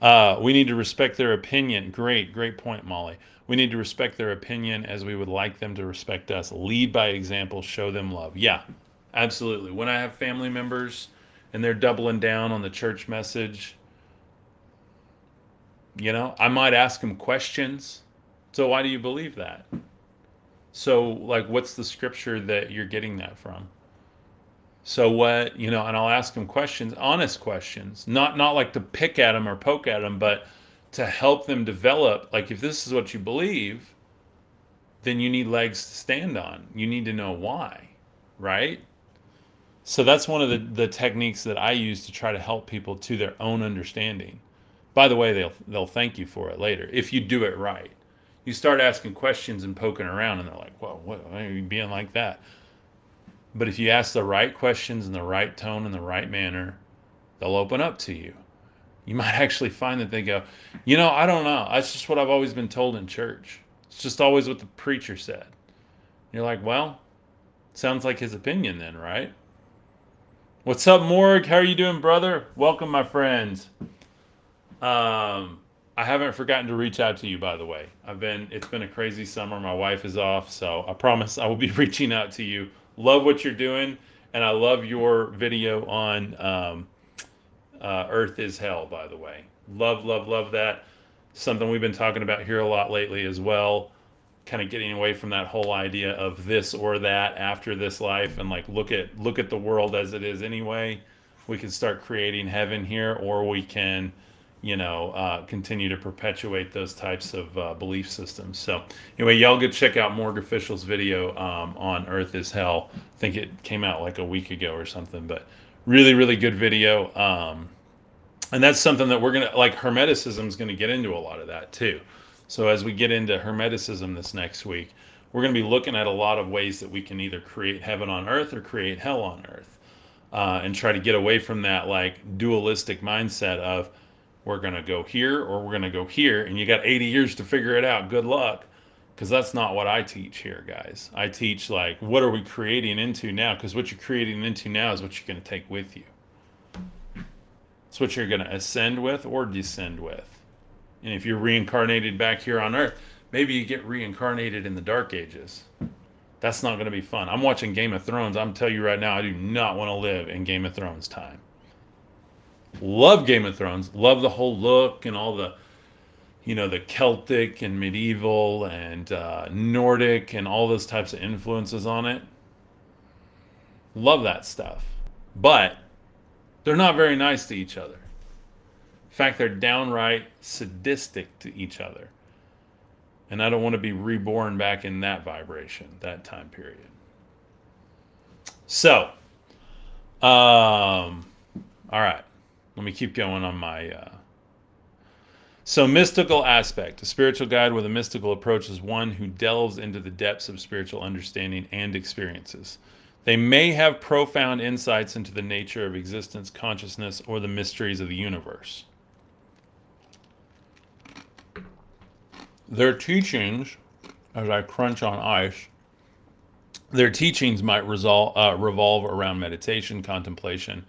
Speaker 1: Uh, we need to respect their opinion. Great, great point, Molly. We need to respect their opinion as we would like them to respect us. Lead by example, show them love. Yeah, absolutely. When I have family members and they're doubling down on the church message, you know, I might ask them questions. So, why do you believe that? So, like, what's the scripture that you're getting that from? So what you know, and I'll ask them questions, honest questions, not not like to pick at them or poke at them, but to help them develop. Like if this is what you believe, then you need legs to stand on. You need to know why, right? So that's one of the, the techniques that I use to try to help people to their own understanding. By the way, they'll they'll thank you for it later if you do it right. You start asking questions and poking around, and they're like, "Well, what are you being like that?" But if you ask the right questions in the right tone in the right manner, they'll open up to you. You *laughs* might actually find that they go, you know, I don't know. That's just what I've always been told in church. It's just always what the preacher said. You're like, well, sounds like his opinion then, right? What's up, Morg? How are you doing, brother? Welcome, my friends. Um, I haven't forgotten to reach out to you, by the way. I've been it's been a crazy summer. My wife is off, so I promise I will be *laughs* reaching out to you love what you're doing, and I love your video on um, uh, Earth is Hell. By the way, love, love, love that. Something we've been talking about here a lot lately as well. Kind of getting away from that whole idea of this or that after this life, and like look at look at the world as it is anyway. We can start creating heaven here, or we can you know, uh, continue to perpetuate those types of uh, belief systems. So, anyway, y'all go check out Morg Official's video um, on Earth is Hell. I think it came out like a week ago or something, but really, really good video. Um, and that's something that we're going to, like, Hermeticism is going to get into a lot of that too. So, as we get into Hermeticism this next week, we're going to be looking at a lot of ways that we can either create heaven on earth or create hell on earth. Uh, and try to get away from that like dualistic mindset of we're going to go here or we're going to go here and you got 80 years to figure it out. Good luck. Because that's not what i teach here guys. I teach like what are we creating into now? Because what you're creating into now is what you're going to take with you. It's what you're going to ascend with or descend with. And if you're reincarnated back here on earth maybe you get reincarnated in the dark ages. That's not going to be fun. I'm watching game of thrones. I'm telling you right now i do not want to live in game of thrones time love Game of Thrones, love the whole look and all the, you know, the Celtic and medieval and uh, Nordic and all those types of influences on it. Love that stuff. But they're not very nice to each other. In fact, they're downright sadistic to each other. And I don't want to be reborn back in that vibration, that time period. So, um, all right. Let me keep going on my. Uh... So, mystical aspect. A spiritual guide with a mystical approach is one who delves into the depths of spiritual understanding and experiences. They may have profound insights into the nature of existence, consciousness, or the mysteries of the universe. Their teachings, as I crunch on ice, their teachings might resol- uh, revolve around meditation, contemplation,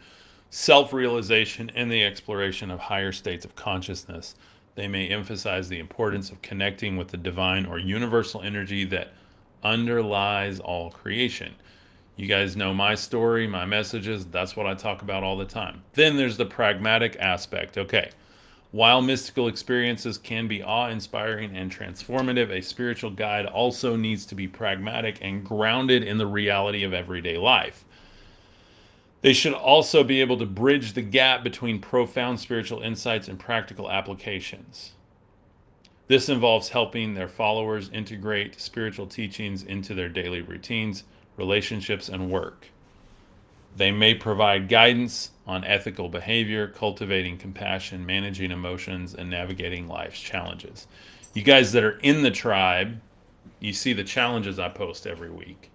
Speaker 1: self realization, and the exploration of higher states of consciousness. They may emphasize the importance of connecting with the divine or universal energy that underlies all creation. You guys know my story, my messages. That's what I talk about all the time. Then there's the pragmatic aspect. Okay. While mystical experiences can be awe inspiring and transformative, a spiritual guide also needs to be pragmatic and grounded in the reality of everyday life. They should also be able to bridge the gap between profound spiritual insights and practical applications. This involves helping their followers integrate spiritual teachings into their daily routines, relationships, and work. They may provide guidance on ethical behavior, cultivating compassion, managing emotions, and navigating life's challenges. You guys that are in the tribe, You see the challenges I post every week.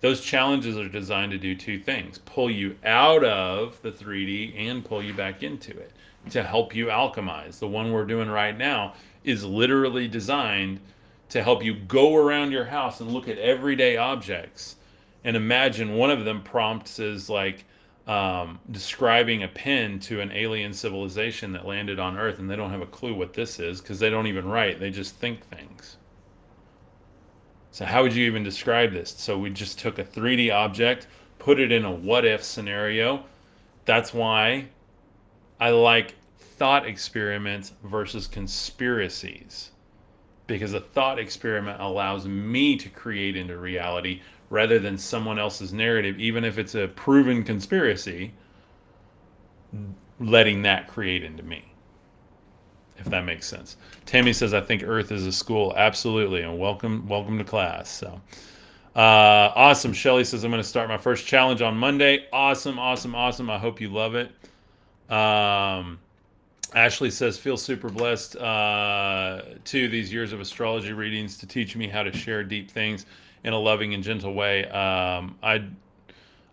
Speaker 1: Those challenges are designed to do two things pull you out of the 3D and pull you back into it to help you alchemize. The one we're doing right now is literally designed to help you go around your house and look at everyday objects and imagine one of them prompts is like um, describing a pen to an alien civilization that landed on Earth and they don't have a clue what this is because they don't even write, they just think things. So, how would you even describe this? So, we just took a 3D object, put it in a what if scenario. That's why I like thought experiments versus conspiracies. Because a thought experiment allows me to create into reality rather than someone else's narrative, even if it's a proven conspiracy, letting that create into me. If that makes sense. Tammy says, I think Earth is a school. Absolutely. And welcome, welcome to class. So uh, awesome. Shelly says, I'm going to start my first challenge on Monday. Awesome, awesome, awesome. I hope you love it. Um, Ashley says, feel super blessed uh, to these years of astrology readings to teach me how to share deep things in a loving and gentle way. Um, I'd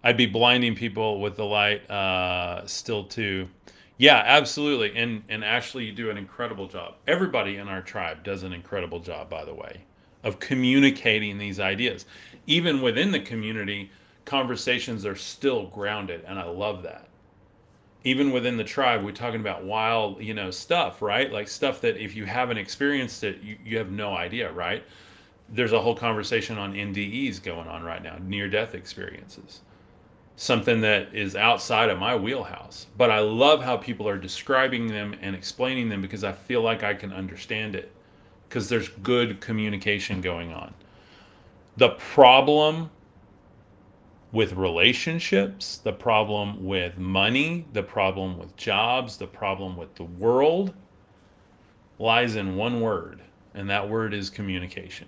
Speaker 1: I'd be blinding people with the light uh, still too. Yeah, absolutely. And and Ashley, you do an incredible job. Everybody in our tribe does an incredible job, by the way, of communicating these ideas. Even within the community, conversations are still grounded, and I love that. Even within the tribe, we're talking about wild, you know, stuff, right? Like stuff that if you haven't experienced it, you, you have no idea, right? there's a whole conversation on NDEs going on right now, near death experiences. Something that is outside of my wheelhouse. But I love how people are describing them and explaining them because I feel like I can understand it because there's good communication going on. The problem with relationships, the problem with money, the problem with jobs, the problem with the world lies in one word, and that word is communication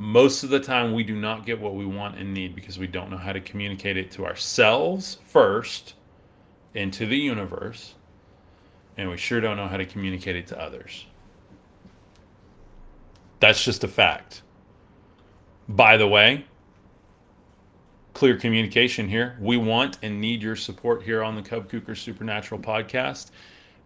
Speaker 1: most of the time we do not get what we want and need because we don't know how to communicate it to ourselves first and to the universe and we sure don't know how to communicate it to others. That's just a fact. By the way clear communication here. We want and need your support here on the cub kuker supernatural podcast.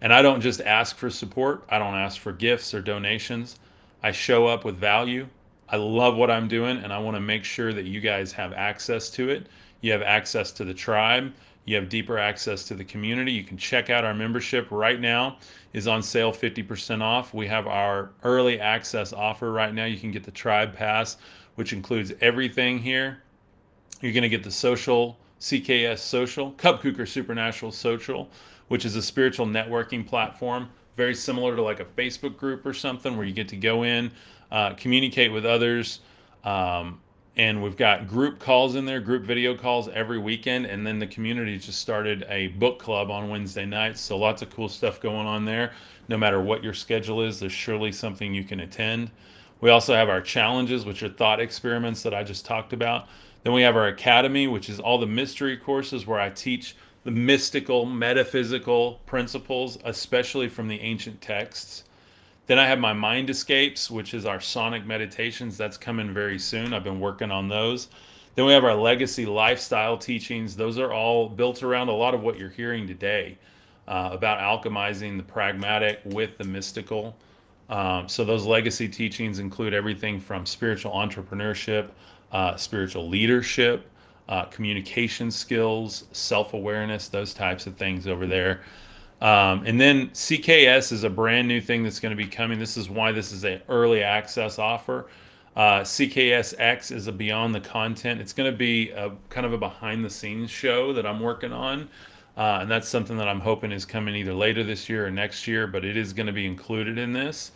Speaker 1: And i don't just ask for support. I don't ask for gifts or donations. I show up with value I love what I'm doing, and I want to make sure that you guys have access to it. You have access to the tribe. You have deeper access to the community. You can check out our membership right now is on sale 50% off. We have our early access offer right now. You can get the tribe pass, which includes everything here. You're going to get the social CKS social, Cub Kuker Supernatural Social, which is a spiritual networking platform, very similar to like a Facebook group or something where you get to go in, uh, communicate with others. Um, and we've got group calls in there, group video calls every weekend. And then the community just started a book club on Wednesday nights. So lots of cool stuff going on there. No matter what your schedule is, there's surely something you can attend. We also have our challenges, which are thought experiments that I just talked about. Then we have our academy, which is all the mystery courses where I teach the mystical, metaphysical principles, especially from the ancient texts. Then I have my mind escapes, which is our sonic meditations. That's coming very soon. I've been working on those. Then we have our legacy lifestyle teachings. Those are all built around a lot of what you're hearing today uh, about alchemizing the pragmatic with the mystical. Um, so those legacy teachings include everything from spiritual entrepreneurship, uh, spiritual leadership, uh, communication skills, self awareness, those types of things over there. Um, and then CKS is a brand new thing that's going to be coming. This is why this is an early access offer. Uh, CKS X is a beyond the content. It's going to be a kind of a behind the scenes show that I'm working on. Uh, and that's something that I'm hoping is coming either later this year or next year, but it is going to be included in this.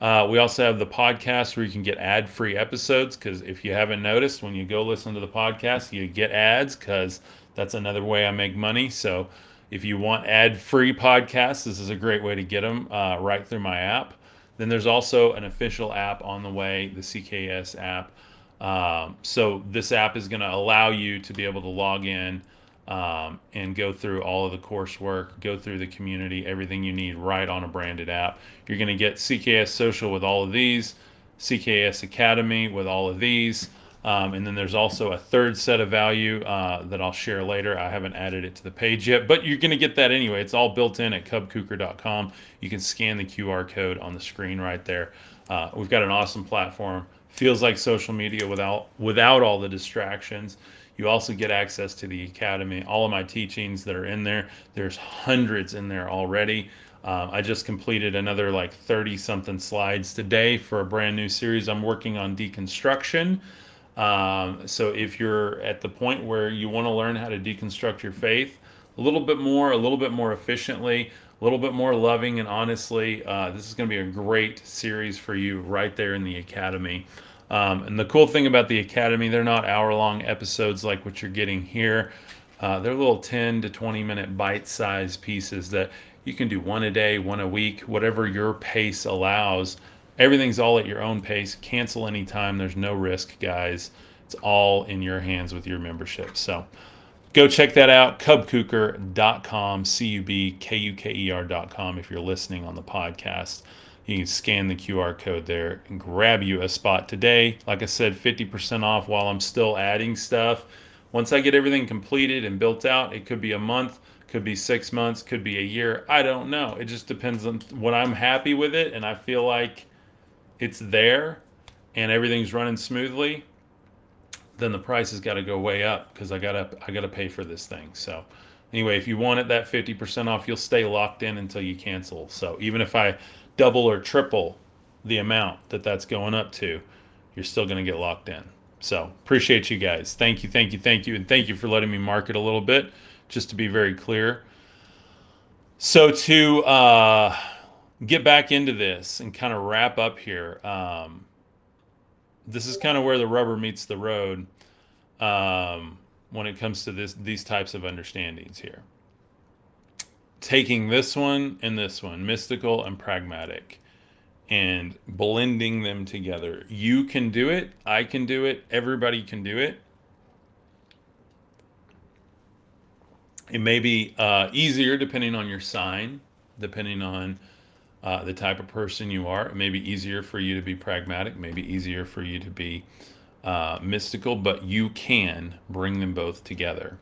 Speaker 1: Uh, we also have the podcast where you can get ad free episodes because if you haven't noticed, when you go listen to the podcast, you get ads because that's another way I make money. So if you want ad free podcasts, this is a great way to get them uh, right through my app. Then there's also an official app on the way, the CKS app. Um, so this app is going to allow you to be able to log in um, and go through all of the coursework, go through the community, everything you need right on a branded app. You're going to get CKS Social with all of these, CKS Academy with all of these. Um, and then there's also a third set of value uh, that I'll share later. I haven't added it to the page yet, but you're going to get that anyway. It's all built in at cubkuker.com. You can scan the QR code on the screen right there. Uh, we've got an awesome platform. Feels like social media without without all the distractions. You also get access to the academy. All of my teachings that are in there. There's hundreds in there already. Um, I just completed another like 30 something slides today for a brand new series I'm working on deconstruction. Um, so if you're at the point where you want to learn how to deconstruct your faith a little bit more, a little bit more efficiently, a little bit more loving and honestly, uh, this is going to be a great series for you right there in the academy. Um, and the cool thing about the academy, they're not hour long episodes like what you're getting here. Uh, they're little 10 to 20 minute bite sized pieces that you can do one a day, one a week, whatever your pace allows everything's all at your own pace. Cancel anytime. There's no risk, guys. It's all in your hands with your membership. So go check that out. Cubkuker.com, C U B K U K E R.com. If you're listening on the podcast, you can scan the QR code there and grab you a spot today. Like I said, 50% off while I'm still adding stuff. Once I get everything completed and built out, it could be a month, could be six months, could be a year. I don't know. It just depends on when I'm happy with it and I feel like it's there and everything's running smoothly, then the price has got to go way up because I gotta I gotta pay for this thing. So anyway, if you want it that 50% off, you'll stay locked in until you cancel. So even if I double or triple the amount that that's going up to, you're still going to get locked in. So appreciate you guys. Thank you, thank you, thank you, and thank you for letting me market a little bit. Just to be very clear. So to uh, get back into this and kind of wrap up here, um, this is kind of where the rubber meets the road um, when it comes to this these types of understandings here. Taking this one and this one, mystical and pragmatic, and blending them together. You can do it. I can do it. Everybody can do it. It may be uh, easier depending on your sign, depending on uh, the type of person you are. It may be easier for you to be pragmatic, maybe easier for you to be uh, mystical, but you can bring them both together.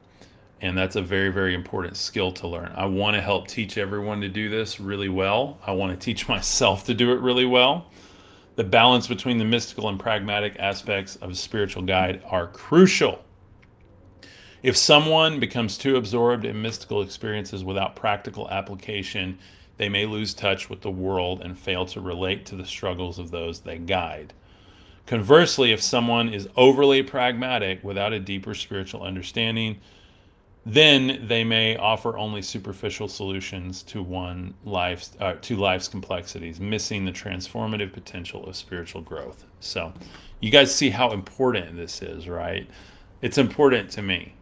Speaker 1: And that's a very, very important skill to learn. I want to help teach everyone to do this really well. I want to teach *laughs* myself to do it really well. The balance between the mystical and pragmatic aspects of a spiritual guide are crucial. If someone becomes too absorbed in mystical experiences without practical application, they may lose touch with the world and fail to relate to the struggles of those they guide. Conversely, if someone is overly pragmatic without a deeper spiritual understanding, then they may offer only superficial solutions to one life's uh, to life's complexities, missing the transformative potential of spiritual growth. So, you guys see how important this is, right? It's important to me.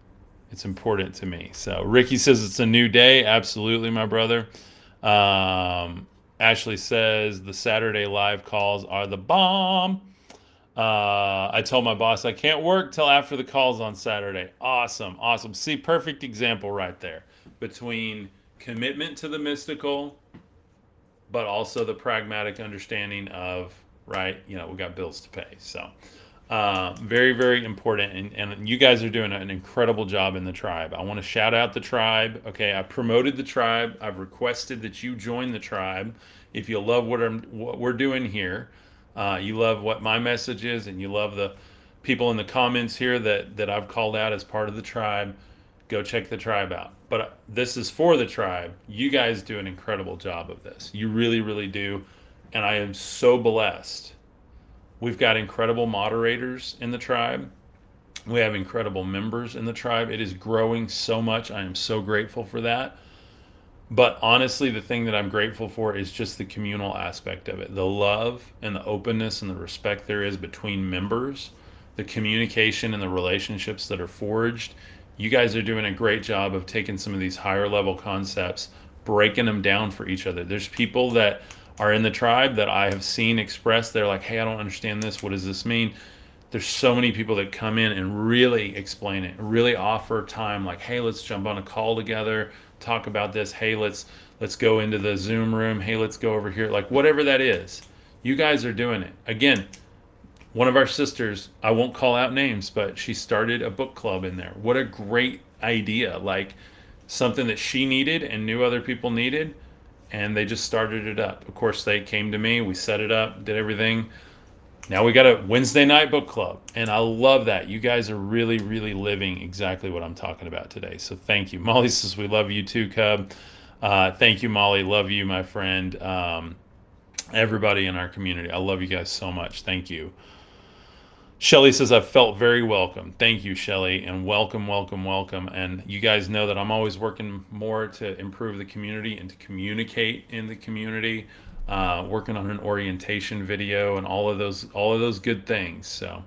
Speaker 1: It's important to me. So, Ricky says it's a new day. Absolutely, my brother. Um, Ashley says the Saturday live calls are the bomb. Uh, I told my boss I can't work till after the calls on Saturday. Awesome, awesome. See, perfect example right there between commitment to the mystical, but also the pragmatic understanding of right. You know, we got bills to pay, so uh, very, very important. And, and you guys are doing an incredible job in the tribe. I want to shout out the tribe. Okay, I promoted the tribe. I've requested that you join the tribe. If you love what, I'm, what we're doing here, uh, you love what my message is, and you love the people in the comments here that, that I've called out as part of the tribe, go check the tribe out. But this is for the tribe. You guys do an incredible job of this. You really, really do. And I am so blessed We've got incredible moderators in the tribe. We have incredible members in the tribe. It is growing so much. I am so grateful for that. But honestly, the thing that I'm grateful for is just the communal aspect of it the love and the openness and the respect there is between members, the communication and the relationships that are forged. You guys are doing a great job of taking some of these higher level concepts, breaking them down for each other. There's people that are in the tribe that I have seen express, they're like, hey, I don't understand this. What does this mean? There's so many people that come in and really explain it, really offer time, like, hey, let's jump on a call together, talk about this. Hey, let's let's go into the Zoom room. Hey, let's go over here. Like whatever that is, you guys are doing it. Again, one of our sisters, I won't call out names, but she started a book club in there. What a great idea. Like something that she needed and knew other people needed. And they just started it up. Of course, they came to me. We set it up, did everything. Now we got a Wednesday night book club. And I love that. You guys are really, really living exactly what I'm talking about today. So thank you. *laughs* Molly says, We love you too, Cub. Uh, thank you, Molly. Love you, my friend. Um, everybody in our community. I love you guys so much. Thank you. Shelly says, I've felt very welcome. Thank you, Shelly, and welcome, welcome, welcome. And you guys know that I'm always working more to improve the community and to communicate in the community, uh, working on an orientation video and all of those, all of those good things. So,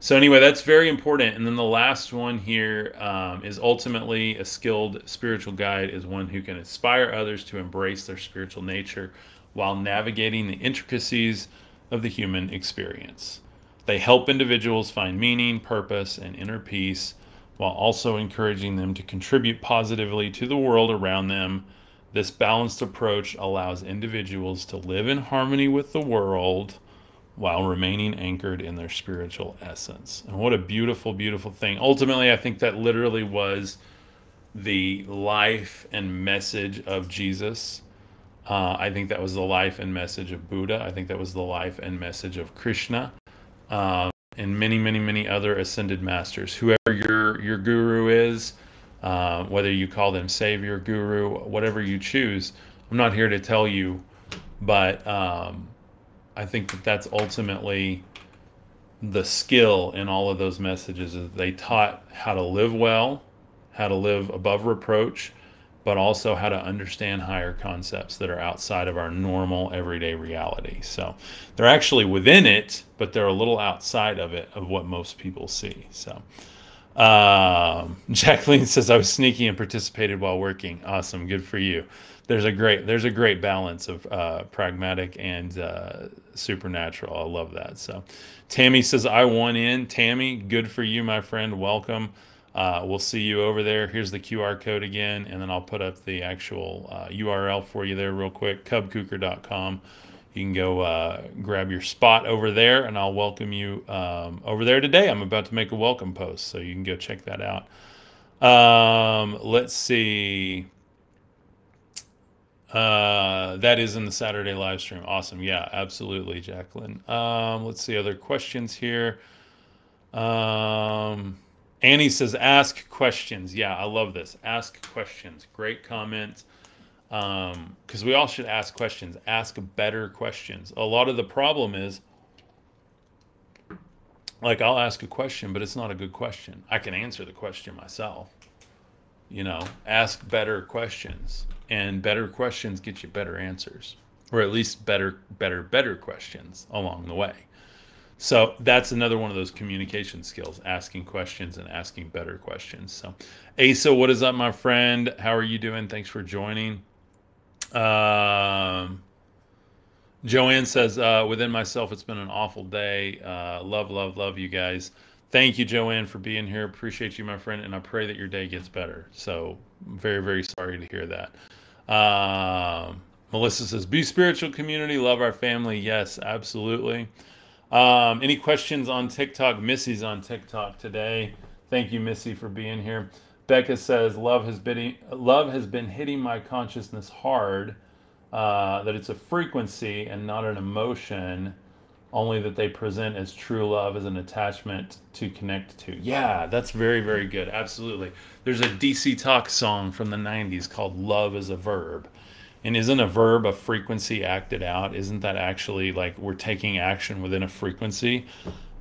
Speaker 1: so anyway, that's very important. And then the last one here um, is ultimately a skilled spiritual guide is one who can inspire others to embrace their spiritual nature while navigating the intricacies of the human experience. They help individuals find meaning, purpose, and inner peace while also encouraging them to contribute positively to the world around them. This balanced approach allows individuals to live in harmony with the world while remaining anchored in their spiritual essence. And what a beautiful, beautiful thing. Ultimately, I think that literally was the life and message of Jesus. Uh, I think that was the life and message of Buddha. I think that was the life and message of Krishna um, and many, many, many other ascended masters. Whoever your your guru is, uh, whether you call them savior, guru, whatever you choose, I'm not here to tell you, but um, I think that that's ultimately the skill in all of those messages. Is they taught how to live well, how to live above reproach, but also how to understand higher concepts that are outside of our normal everyday reality. So they're actually within it, but they're a little outside of it, of what most people see. So um, *laughs* Jacqueline says, I was sneaky and participated while working. Awesome. Good for you. There's a great, there's a great balance of uh, pragmatic and uh, supernatural. I love that. So Tammy says, I won in. Tammy, good for you, my friend. Welcome. Uh, we'll see you over there. Here's the QR code again, and then I'll put up the actual uh, URL for you there real quick, cubkuker.com. You can go uh, grab your spot over there, and I'll welcome you um, over there today. I'm about to make a welcome post, so you can go check that out. Um, let's see. Uh, that is in the Saturday live stream. Awesome. Yeah, absolutely, Jacqueline. Um, let's see other questions here. Um, Annie says, ask questions. Yeah, I love this. Ask questions. Great comment. Because um, we all should ask questions. Ask better questions. A lot of the problem is, like, I'll ask a question, but it's not a good question. I can answer the question myself. You know, ask better questions, and better questions get you better answers, or at least better, better, better questions along the way. So that's another one of those communication skills, asking questions and asking better questions. So, Asa, what is up, my friend? How are you doing? Thanks for joining. Um, Joanne says, uh, within myself, it's been an awful day. Uh, love, love, love you guys. Thank you, Joanne, for being here. Appreciate you, my friend, and I pray that your day gets better. So, very, very sorry to hear that. Um, Melissa says, be spiritual community, love our family. Yes, absolutely. Um, any questions on TikTok? Missy's on TikTok today. Thank you, Missy, for being here. Becca says, "Love has been love has been hitting my consciousness hard. Uh, that it's a frequency and not an emotion. Only that they present as true love as an attachment to connect to. Yeah, that's very very good. Absolutely. There's a DC Talk song from the '90s called "Love is a Verb." And isn't a verb a frequency acted out? Isn't that actually like we're taking action within a frequency?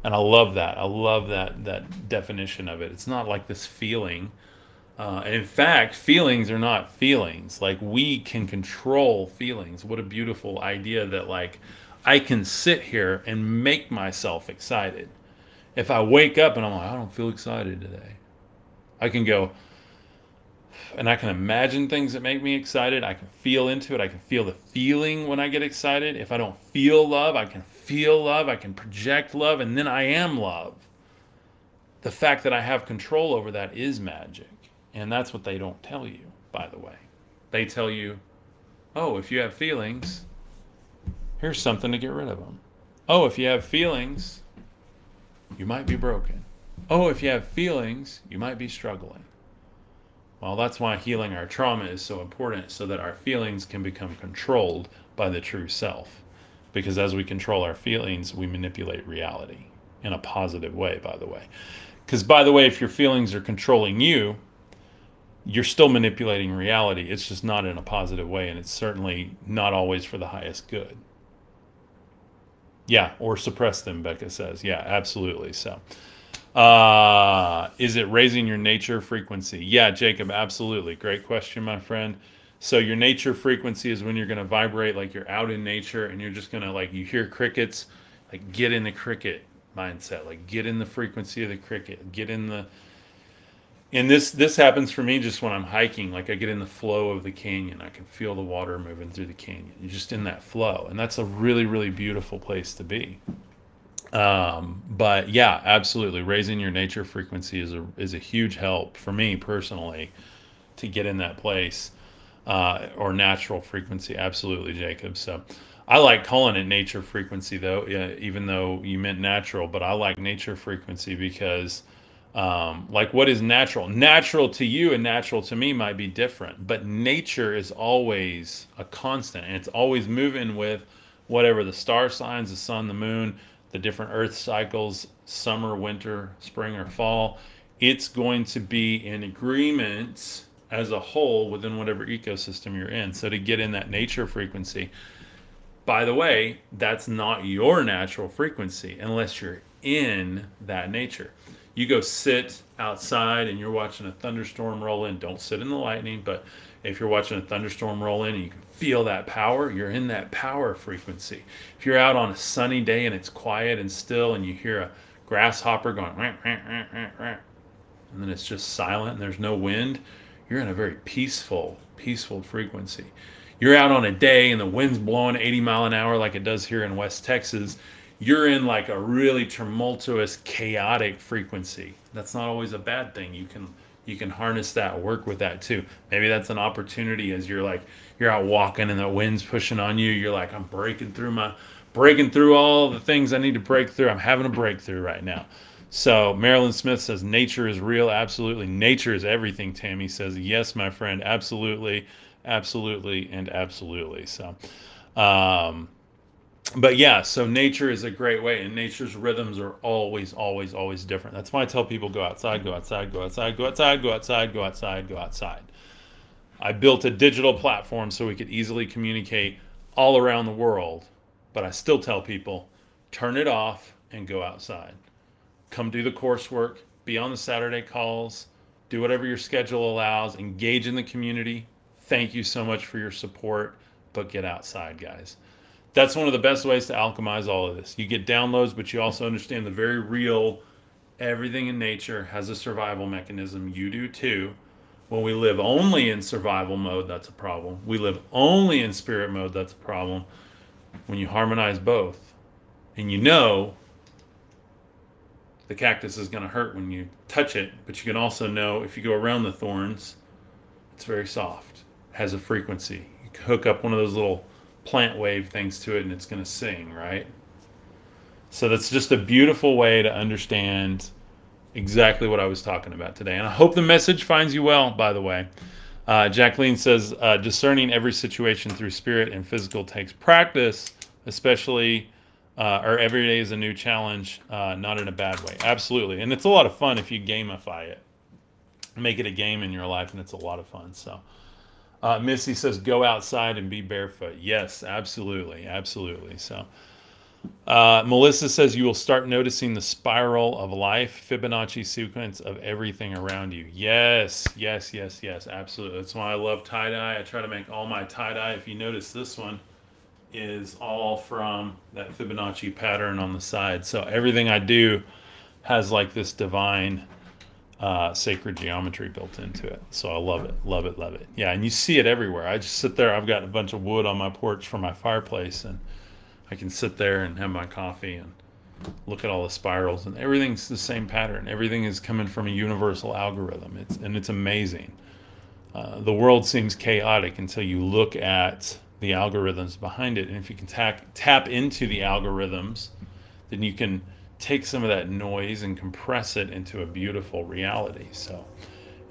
Speaker 1: And I love that. I love that that definition of it. It's not like this feeling. Uh, and in fact, feelings are not feelings. Like we can control feelings. What a beautiful idea that like I can sit here and make myself excited. If I wake up and I'm like, I don't feel excited today, I can go, and I can imagine things that make me excited. I can feel into it. I can feel the feeling when I get excited. If I don't feel love, I can feel love. I can project love, and then I am love. The fact that I have control over that is magic. And that's what they don't tell you, by the way. They tell you, oh, if you have feelings, here's something to get rid of them. Oh, if you have feelings, you might be broken. Oh, if you have feelings, you might be struggling. Well, that's why healing our trauma is so important so that our feelings can become controlled by the true self. Because as we control our feelings, we manipulate reality in a positive way, by the way. Because, by the way, if your feelings are controlling you, you're still manipulating reality. It's just not in a positive way, and it's certainly not always for the highest good. Yeah, or suppress them, Becca says. Yeah, absolutely. So, uh, is it raising your nature frequency? Yeah, Jacob, absolutely. Great question, my friend. So, your nature frequency is when you're going to vibrate like you're out in nature and you're just going to, like, you hear crickets, like, get in the cricket mindset, like, get in the frequency of the cricket, get in the, and this this happens for me just when I'm hiking. Like I get in the flow of the canyon, I can feel the water moving through the canyon. You're just in that flow, and that's a really really beautiful place to be. Um, but yeah, absolutely, raising your nature frequency is a is a huge help for me personally to get in that place uh, or natural frequency. Absolutely, Jacob. So. I like calling it nature frequency though, even though you meant natural, but I like nature frequency because um, like what is natural natural to you and natural to me might be different but nature is always a constant and it's always moving with whatever the star signs the sun the moon the different earth cycles summer winter spring or fall it's going to be in agreement as a whole within whatever ecosystem you're in. So to get in that nature frequency by the way that's not your natural frequency unless you're in that nature. You go sit outside and you're watching a thunderstorm roll in, don't sit in the lightning, but if you're watching a thunderstorm roll in and you can feel that power, you're in that power frequency. If you're out on a sunny day and it's quiet and still and you hear a grasshopper going, rah, rah, rah, and then it's just silent and there's no wind, you're in a very peaceful, peaceful frequency. You're out on a day and the wind's blowing 80 mile an hour like it does here in West Texas you're in like a really tumultuous chaotic frequency that's not always a bad thing you can you can harness that work with that too maybe that's an opportunity as you're like you're out walking and the wind's pushing on you you're like i'm breaking through my breaking through all the things i need to break through. I'm having a breakthrough right now. So marilyn smith says nature is real absolutely. Nature is everything tammy says. Yes my friend absolutely absolutely and absolutely. So um but yeah, so nature is a great way, and nature's rhythms are always, always, always different. That's why I tell people go outside, go outside, go outside, go outside, go outside, go outside, go outside. I built a digital platform so we could easily communicate all around the world, but I still tell people turn it off and go outside. Come do the coursework, be on the Saturday calls, do whatever your schedule allows, engage in the community. Thank you so much for your support, but get outside, guys that's one of the best ways to alchemize all of this. You get downloads, but you also understand the very real everything in nature has a survival mechanism. You do too. When we live only in survival mode, that's a problem. We live only in spirit mode, that's a problem. When you harmonize both, and you know the cactus is going to hurt when you touch it, but you can also know if you go around the thorns, it's very soft, has a frequency. You can hook up one of those little plant wave things to it and it's going to sing, right? So that's just a beautiful way to understand exactly what I was talking about today. And I hope the message finds you well, by the way. Uh, Jacqueline says, uh, discerning every situation through spirit and physical takes practice, especially, uh, or every day is a new challenge, uh, not in a bad way. Absolutely. And it's a lot of fun if you gamify it, make it a game in your life, and it's a lot of fun. So, uh, Missy says, "Go outside and be barefoot." Yes, absolutely, absolutely. So, uh, Melissa says, "You will start noticing the spiral of life, Fibonacci sequence of everything around you." Yes, yes, yes, yes, absolutely. That's why I love tie dye. I try to make all my tie dye. If you notice, this one is all from that Fibonacci pattern on the side. So everything I do has like this divine uh, sacred geometry built into it. So I love it, love it, love it. Yeah, and you see it everywhere. I just sit there. I've got a bunch of wood on my porch for my fireplace, and I can sit there and have my coffee and look at all the spirals, and everything's the same pattern. Everything is coming from a universal algorithm. It's and it's amazing. Uh, the world seems chaotic until you look at the algorithms behind it, and if you can tap tap into the algorithms, then you can take some of that noise and compress it into a beautiful reality. So,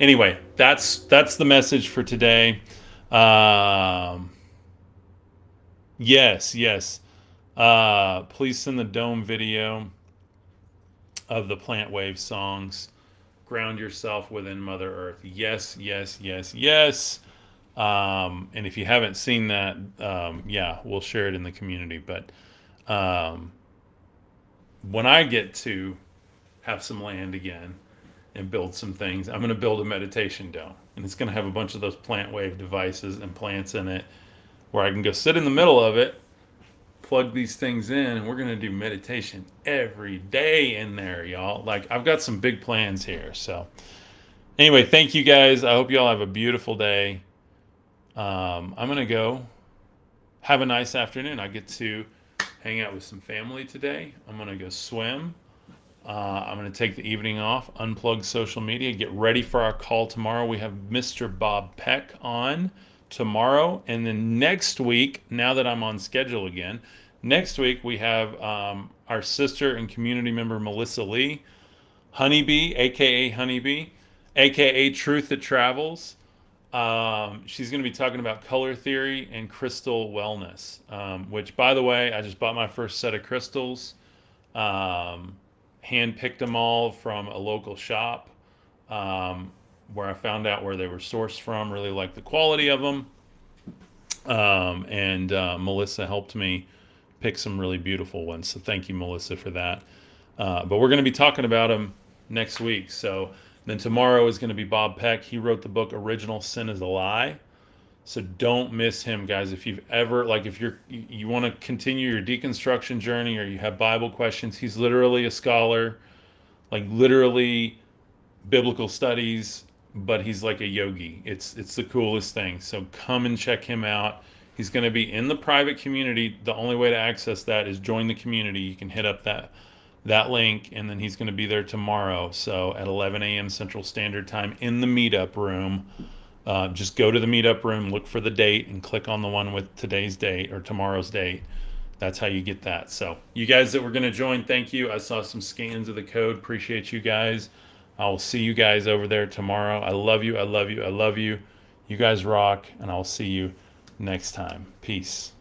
Speaker 1: anyway, that's that's the message for today. Um, yes, yes. Uh, please send the dome video of the plant wave songs. Ground yourself within Mother Earth. Yes, yes, yes, yes. Um, and if you haven't seen that, um, yeah, we'll share it in the community. But um, when I get to have some land again and build some things, I'm going to build a meditation dome. And it's going to have a bunch of those plant wave devices and plants in it where I can go sit in the middle of it, plug these things in, and we're going to do meditation every day in there, y'all. Like, I've got some big plans here. So, anyway, thank you guys. I hope y'all have a beautiful day. Um, I'm going to go have a nice afternoon. I get to hang out with some family today. I'm going to go swim. Uh, I'm going to take the evening off, unplug social media, get ready for our call tomorrow. We have Mr. Bob Peck on tomorrow. And then next week, now that I'm on schedule again, next week we have um, our sister and community member, Melissa Lee, Honeybee, aka Honeybee, aka Truth That Travels. Um, she's going to be talking about color theory and crystal wellness, um, which, by the way, I just bought my first set of crystals. Um, hand picked them all from a local shop um, where I found out where they were sourced from. Really like the quality of them. Um, and uh, Melissa helped me pick some really beautiful ones. So thank you, Melissa, for that. Uh, but we're going to be talking about them next week. So then tomorrow is going to be Bob Peck. He wrote the book Original Sin is a Lie. So don't miss him, guys. If you've ever like if you're you, you want to continue your deconstruction journey or you have Bible questions, he's literally a scholar, like literally biblical studies, but he's like a yogi. It's it's the coolest thing. So come and check him out. He's going to be in the private community. The only way to access that is join the community. You can hit up that that link, and then he's going to be there tomorrow. So at 11 a.m. Central Standard Time in the meetup room. Uh, just go to the meetup room, look for the date, and click on the one with today's date or tomorrow's date. That's how you get that. So, you guys that were going to join, thank you. I saw some scans of the code. Appreciate you guys. I will see you guys over there tomorrow. I love you. I love you. I love you. You guys rock, and I'll see you next time. Peace.